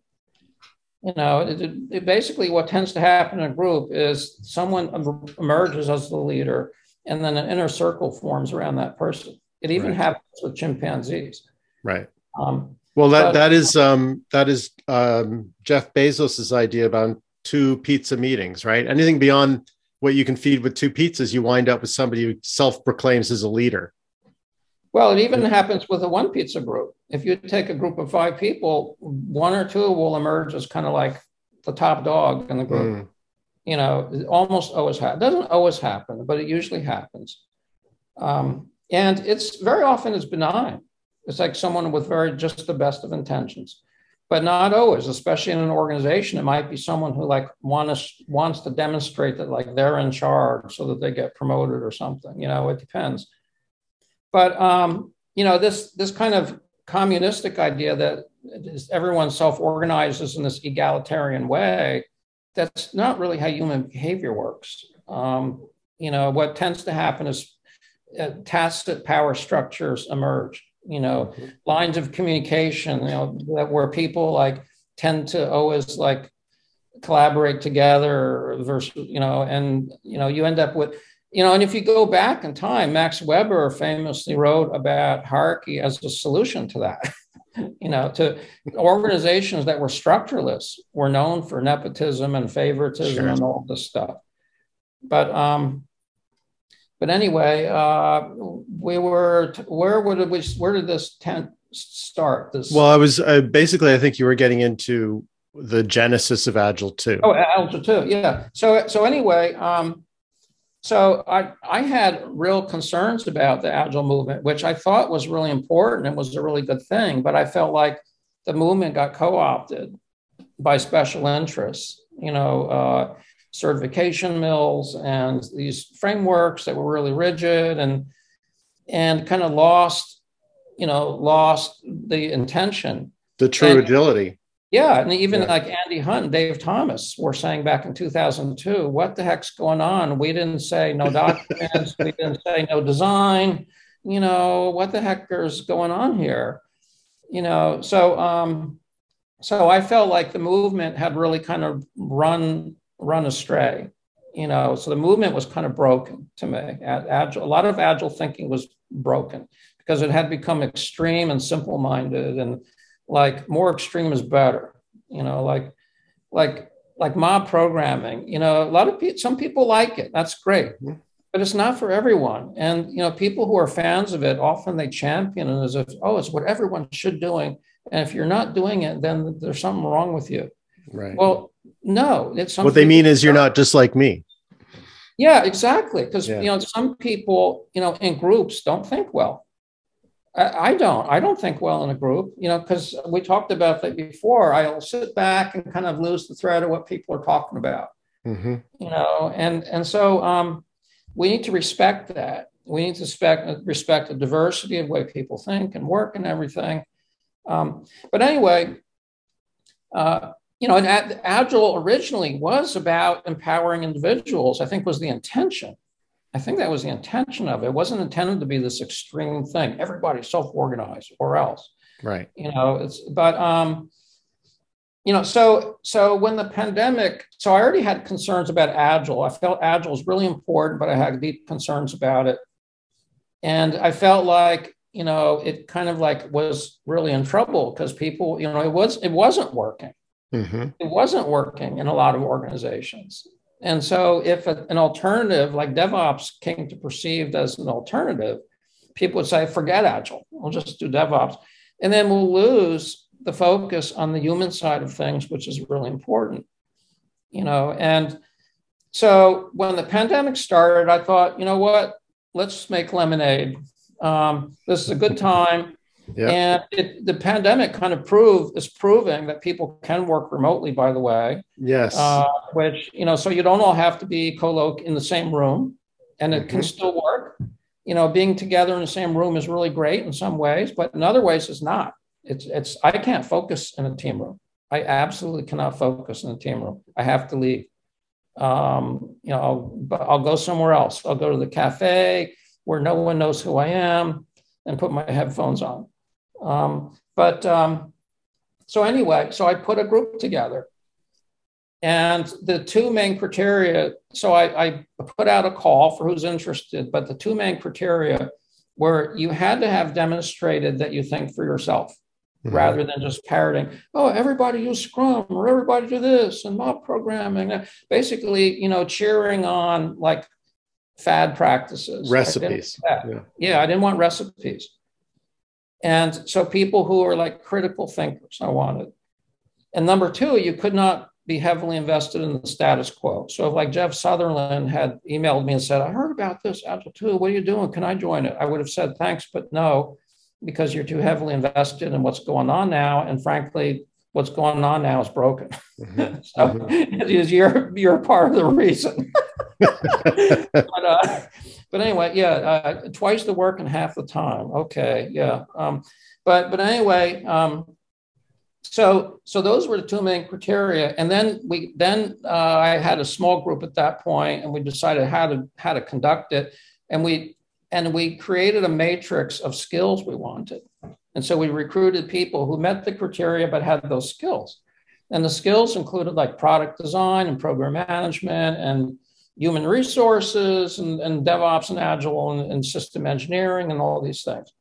You know, it, it basically what tends to happen in a group is someone emerges as the leader, and then an inner circle forms around that person. It even right. happens with chimpanzees. Right. Um, well, that but, that is um, that is um, Jeff Bezos's idea about two pizza meetings, right? Anything beyond what you can feed with two pizzas, you wind up with somebody who self proclaims as a leader. Well, it even happens with a one pizza group. If you take a group of five people, one or two will emerge as kind of like the top dog in the group. Mm. You know, it almost always happens. Doesn't always happen, but it usually happens. Um, and it's very often it's benign. It's like someone with very just the best of intentions but not always especially in an organization it might be someone who like wants wants to demonstrate that like they're in charge so that they get promoted or something you know it depends but um you know this this kind of communistic idea that everyone self-organizes in this egalitarian way that's not really how human behavior works um, you know what tends to happen is uh, tacit power structures emerge you know mm-hmm. lines of communication you know that where people like tend to always like collaborate together versus you know and you know you end up with you know and if you go back in time max weber famously wrote about hierarchy as a solution to that [laughs] you know to organizations that were structureless were known for nepotism and favoritism sure. and all this stuff but um but anyway, uh, we were where did we where did this tent start? This well, I was uh, basically I think you were getting into the genesis of Agile two. Oh, Agile two, yeah. So so anyway, um, so I I had real concerns about the Agile movement, which I thought was really important and was a really good thing, but I felt like the movement got co opted by special interests. You know. Uh, certification mills and these frameworks that were really rigid and and kind of lost you know lost the intention the true and, agility yeah and even yeah. like andy hunt and dave thomas were saying back in 2002 what the heck's going on we didn't say no [laughs] documents we didn't say no design you know what the heck is going on here you know so um so i felt like the movement had really kind of run run astray. You know, so the movement was kind of broken to me. Agile, a lot of agile thinking was broken because it had become extreme and simple-minded, and like more extreme is better. You know, like like like mob programming. You know, a lot of people, some people like it. That's great, mm-hmm. but it's not for everyone. And you know, people who are fans of it often they champion it as if, oh, it's what everyone should doing. And if you're not doing it, then there's something wrong with you. Right. Well, no, it's something what they mean is you're not just like me. Yeah, exactly. Because yeah. you know, some people, you know, in groups don't think well. I, I don't. I don't think well in a group. You know, because we talked about that before. I'll sit back and kind of lose the thread of what people are talking about. Mm-hmm. You know, and and so um, we need to respect that. We need to respect respect the diversity of way people think and work and everything. Um, but anyway, uh, you know, and Agile originally was about empowering individuals, I think was the intention. I think that was the intention of it. It wasn't intended to be this extreme thing. Everybody self-organize or else. Right. You know, it's but um, you know, so so when the pandemic, so I already had concerns about Agile. I felt Agile was really important, but I had deep concerns about it. And I felt like, you know, it kind of like was really in trouble because people, you know, it was it wasn't working Mm-hmm. It wasn't working in a lot of organizations. And so, if a, an alternative like DevOps came to perceived as an alternative, people would say, forget Agile, we'll just do DevOps. And then we'll lose the focus on the human side of things, which is really important. You know, and so when the pandemic started, I thought, you know what, let's make lemonade. Um, this is a good time yeah. And it, the pandemic kind of proved is proving that people can work remotely. By the way, yes, uh, which you know, so you don't all have to be co in the same room, and it mm-hmm. can still work. You know, being together in the same room is really great in some ways, but in other ways, it's not. It's it's I can't focus in a team room. I absolutely cannot focus in a team room. I have to leave. Um, you know, I'll, I'll go somewhere else. I'll go to the cafe where no one knows who I am and put my headphones on. Um, but um, so anyway, so I put a group together. And the two main criteria, so I, I put out a call for who's interested, but the two main criteria were you had to have demonstrated that you think for yourself mm-hmm. rather than just parroting, oh, everybody use Scrum or everybody do this and mob programming. Basically, you know, cheering on like fad practices. Recipes. I yeah. yeah, I didn't want recipes. And so people who are like critical thinkers, I wanted. And number two, you could not be heavily invested in the status quo. So if like Jeff Sutherland had emailed me and said, I heard about this Agile 2, what are you doing? Can I join it? I would have said thanks, but no, because you're too heavily invested in what's going on now. And frankly, what's going on now is broken. Mm-hmm. [laughs] so mm-hmm. you're you're part of the reason. [laughs] [laughs] but, uh, but anyway, yeah, uh, twice the work and half the time. Okay, yeah. Um, but but anyway, um, so so those were the two main criteria, and then we then uh, I had a small group at that point, and we decided how to how to conduct it, and we and we created a matrix of skills we wanted. And so we recruited people who met the criteria but had those skills. And the skills included like product design and program management and human resources and, and DevOps and Agile and, and system engineering and all these things.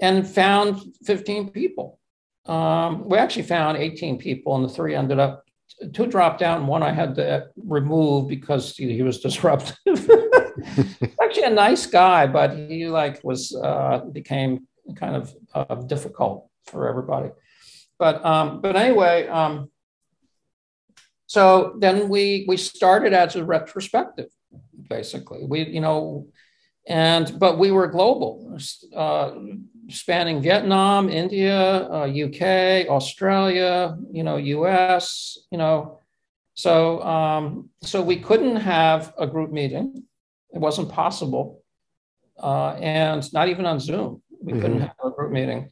And found 15 people. Um, we actually found 18 people, and the three ended up, two dropped out, and one I had to remove because he, he was [laughs] disruptive. [laughs] actually a nice guy, but he like was uh, became kind of uh, difficult for everybody. But um, but anyway, um, so then we we started as a retrospective, basically. We you know, and but we were global, uh, spanning Vietnam, India, uh, UK, Australia, you know, US, you know. So um, so we couldn't have a group meeting it wasn't possible. Uh, and not even on Zoom. We mm-hmm. couldn't have a group meeting.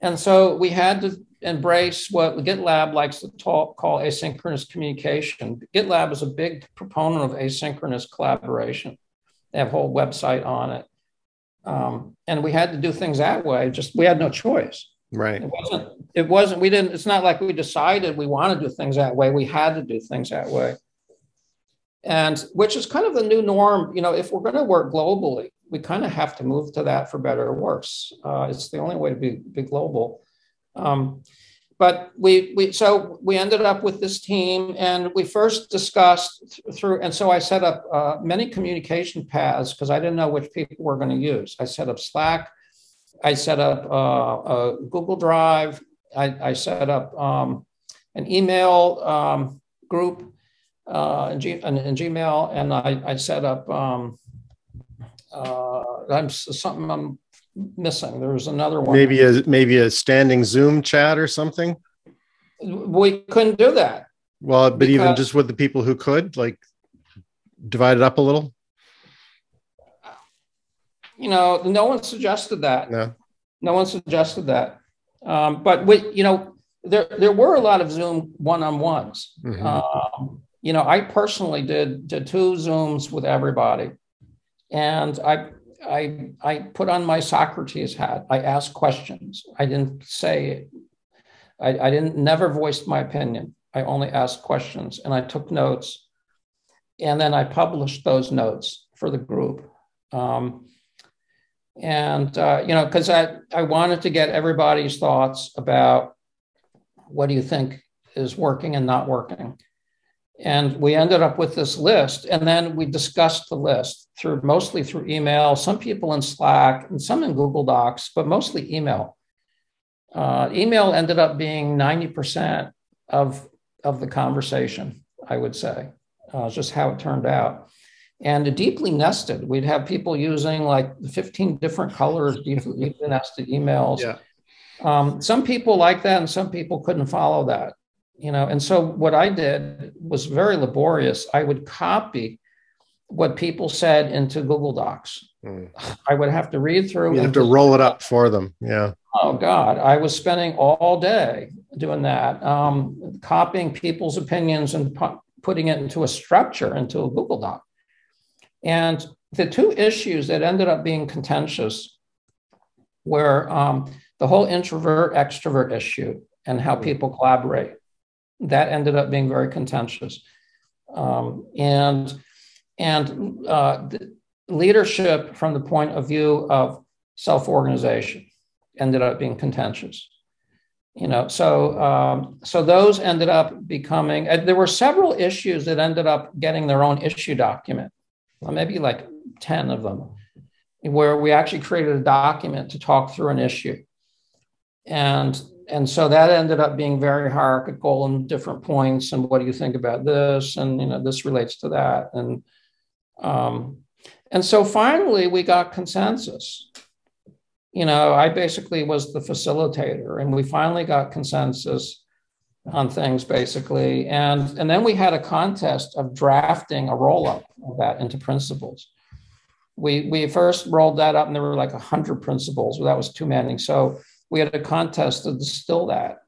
And so we had to embrace what GitLab likes to talk, call asynchronous communication. GitLab is a big proponent of asynchronous collaboration. They have a whole website on it. Um, and we had to do things that way. Just we had no choice. Right. It wasn't. It wasn't. We didn't. It's not like we decided we want to do things that way. We had to do things that way and which is kind of the new norm. You know, if we're going to work globally, we kind of have to move to that for better or worse. Uh, it's the only way to be, be global. Um, but we, we so we ended up with this team and we first discussed through and so i set up uh, many communication paths because i didn't know which people were going to use i set up slack i set up uh, a google drive i, I set up um, an email um, group uh, in, G, in, in, Gmail, and I, I set up. Um, uh, I'm something I'm missing. There was another one. Maybe a maybe a standing Zoom chat or something. We couldn't do that. Well, but even just with the people who could, like, divide it up a little. You know, no one suggested that. No, no one suggested that. Um, but we, you know, there there were a lot of Zoom one on ones. Mm-hmm. Um, you know, I personally did, did two Zooms with everybody. And I, I, I put on my Socrates hat. I asked questions. I didn't say, I, I didn't never voiced my opinion. I only asked questions and I took notes. And then I published those notes for the group. Um, and, uh, you know, because I, I wanted to get everybody's thoughts about what do you think is working and not working. And we ended up with this list. And then we discussed the list through mostly through email, some people in Slack and some in Google Docs, but mostly email. Uh, email ended up being 90% of, of the conversation, I would say, uh, just how it turned out. And deeply nested, we'd have people using like 15 different colors, deeply [laughs] nested emails. Yeah. Um, some people like that, and some people couldn't follow that you know and so what i did was very laborious i would copy what people said into google docs mm. i would have to read through you have to roll it up for them yeah oh god i was spending all day doing that um, copying people's opinions and putting it into a structure, into a Google Doc. And the two issues that ended up being contentious were um, the whole introvert extrovert issue and how people collaborate. That ended up being very contentious. Um, and and uh, leadership from the point of view of self organization ended up being contentious you know? So um, so those ended up becoming uh, there were several issues that ended up getting their own issue document. Well, maybe like 10 of them where we actually created a document to talk through an issue. And and so that ended up being very hierarchical and different points and what do you think about this and you know this relates to that and um, and so finally we got consensus you know, I basically was the facilitator, and we finally got consensus on things basically. And, and then we had a contest of drafting a roll up of that into principles. We, we first rolled that up, and there were like 100 principles. Well, that was too many. So we had a contest to distill that.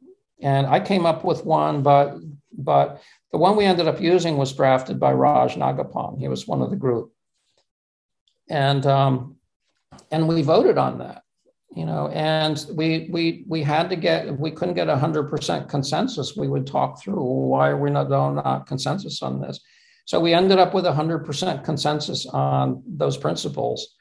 And I came up with one, but, but the one we ended up using was drafted by Raj Nagappan. He was one of the group. And, um, and we voted on that you know and we we we had to get we couldn't get 100% consensus we would talk through why are we not, not consensus on this so we ended up with 100% consensus on those principles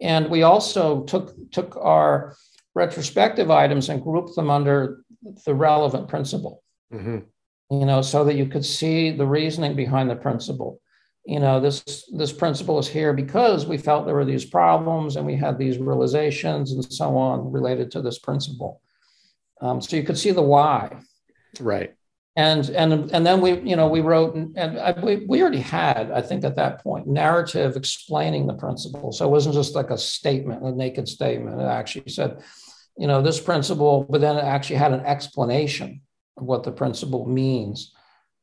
and we also took took our retrospective items and group them under the relevant principle. Mm-hmm. you know so that you could see the reasoning behind the principle. You know this this principle is here because we felt there were these problems and we had these realizations and so on related to this principle. Um, so you could see the why. Right. And and and then we you know we wrote and, I, we, we already had i think at that point narrative explaining the principle. So it wasn't just like a statement a naked statement. It actually said you know this principle but then it actually had an explanation of what the principle means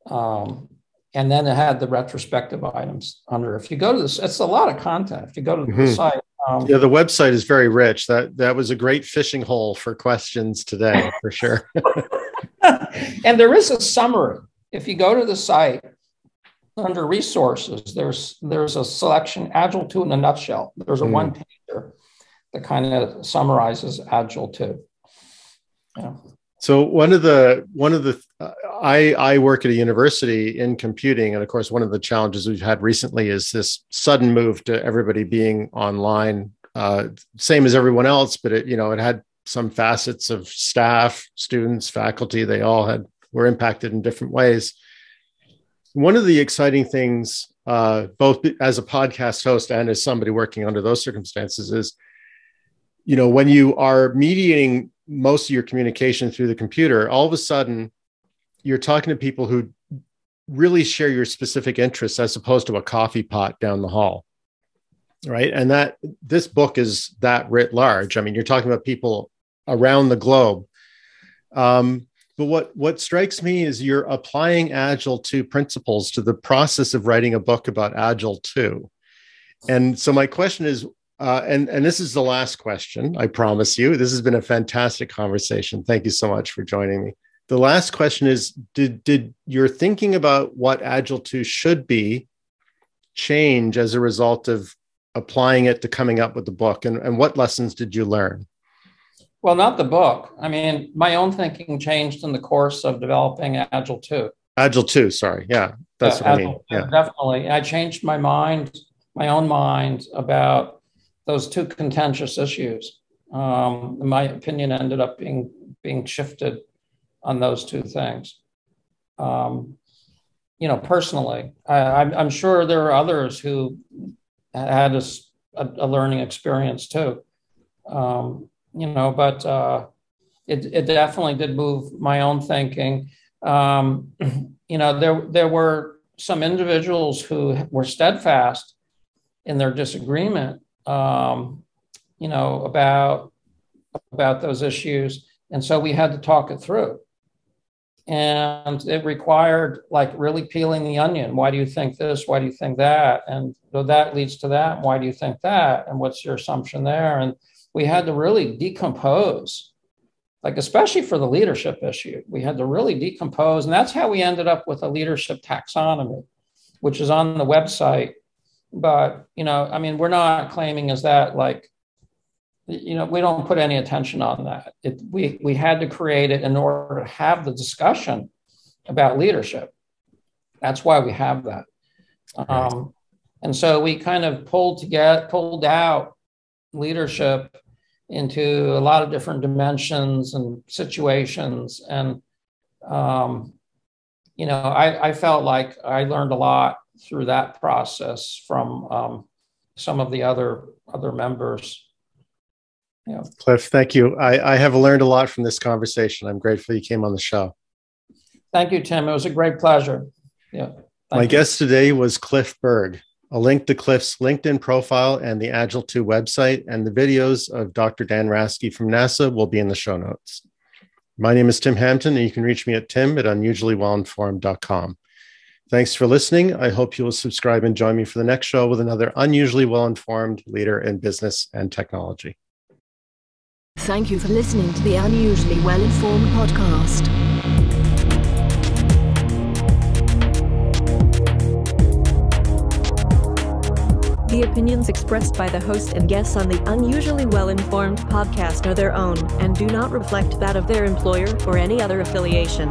um, and then it had the retrospective items under. If you go to this, it's a lot of content. If you go to mm-hmm. the site, um, yeah, the website is very rich. That that was a great fishing hole for questions today, for sure. [laughs] [laughs] and there is a summary. If you go to the site under resources, there's there's a selection Agile two in a nutshell. There's a mm. one pager that kind of summarizes Agile 2. Yeah. So one of the one of the uh, I I work at a university in computing, and of course one of the challenges we've had recently is this sudden move to everybody being online, uh, same as everyone else, but it you know it had some facets of staff, students, faculty. They all had were impacted in different ways. One of the exciting things, uh, both as a podcast host and as somebody working under those circumstances, is you know when you are mediating most of your communication through the computer, all of a sudden you're talking to people who really share your specific interests as opposed to a coffee pot down the hall. Right. And that this book is that writ large. I mean, you're talking about people around the globe. Um, but what, what strikes me is you're applying Agile 2 principles to the process of writing a book about Agile 2. And so my question is uh, and and this is the last question. I promise you. This has been a fantastic conversation. Thank you so much for joining me. The last question is: Did did your thinking about what Agile two should be change as a result of applying it to coming up with the book? And and what lessons did you learn? Well, not the book. I mean, my own thinking changed in the course of developing Agile two. Agile two. Sorry. Yeah, that's what Agile I mean. Yeah. Definitely, I changed my mind, my own mind about those two contentious issues. Um, my opinion ended up being being shifted on those two things. Um, you know, personally, I, am sure there are others who had a, a learning experience too. Um, you know, but uh, it, it definitely did move my own thinking. Um, [clears throat] you know, there there were some individuals who were steadfast in their disagreement um, you know, about about those issues, and so we had to talk it through. And it required like really peeling the onion. Why do you think this? Why do you think that? And so that leads to that. Why do you think that? And what's your assumption there? And we had to really decompose like especially for the leadership issue. We had to really decompose, and that's how we ended up with a leadership taxonomy, which is on the website. But you know, I mean, we're not claiming is that like, you know, we don't put any attention on that. It, we we had to create it in order to have the discussion about leadership. That's why we have that. Um, and so we kind of pulled together, pulled out leadership into a lot of different dimensions and situations. And, um, you know, I, I, felt like I learned a lot through that process from um, some of the other other members. Yeah. Cliff, thank you. I, I have learned a lot from this conversation. I'm grateful you came on the show. Thank you, Tim. It was a great pleasure. Yeah. My you. guest today was Cliff Berg. A link to Cliff's LinkedIn profile and the Agile 2 website and the videos of Dr. Dan Rasky from NASA will be in the show notes. My name is Tim Hampton, and you can reach me at tim at unusuallywellinformed.com. Thanks for listening. I hope you will subscribe and join me for the next show with another unusually well informed leader in business and technology. Thank you for listening to the Unusually Well Informed podcast. The opinions expressed by the host and guests on the Unusually Well Informed podcast are their own and do not reflect that of their employer or any other affiliation.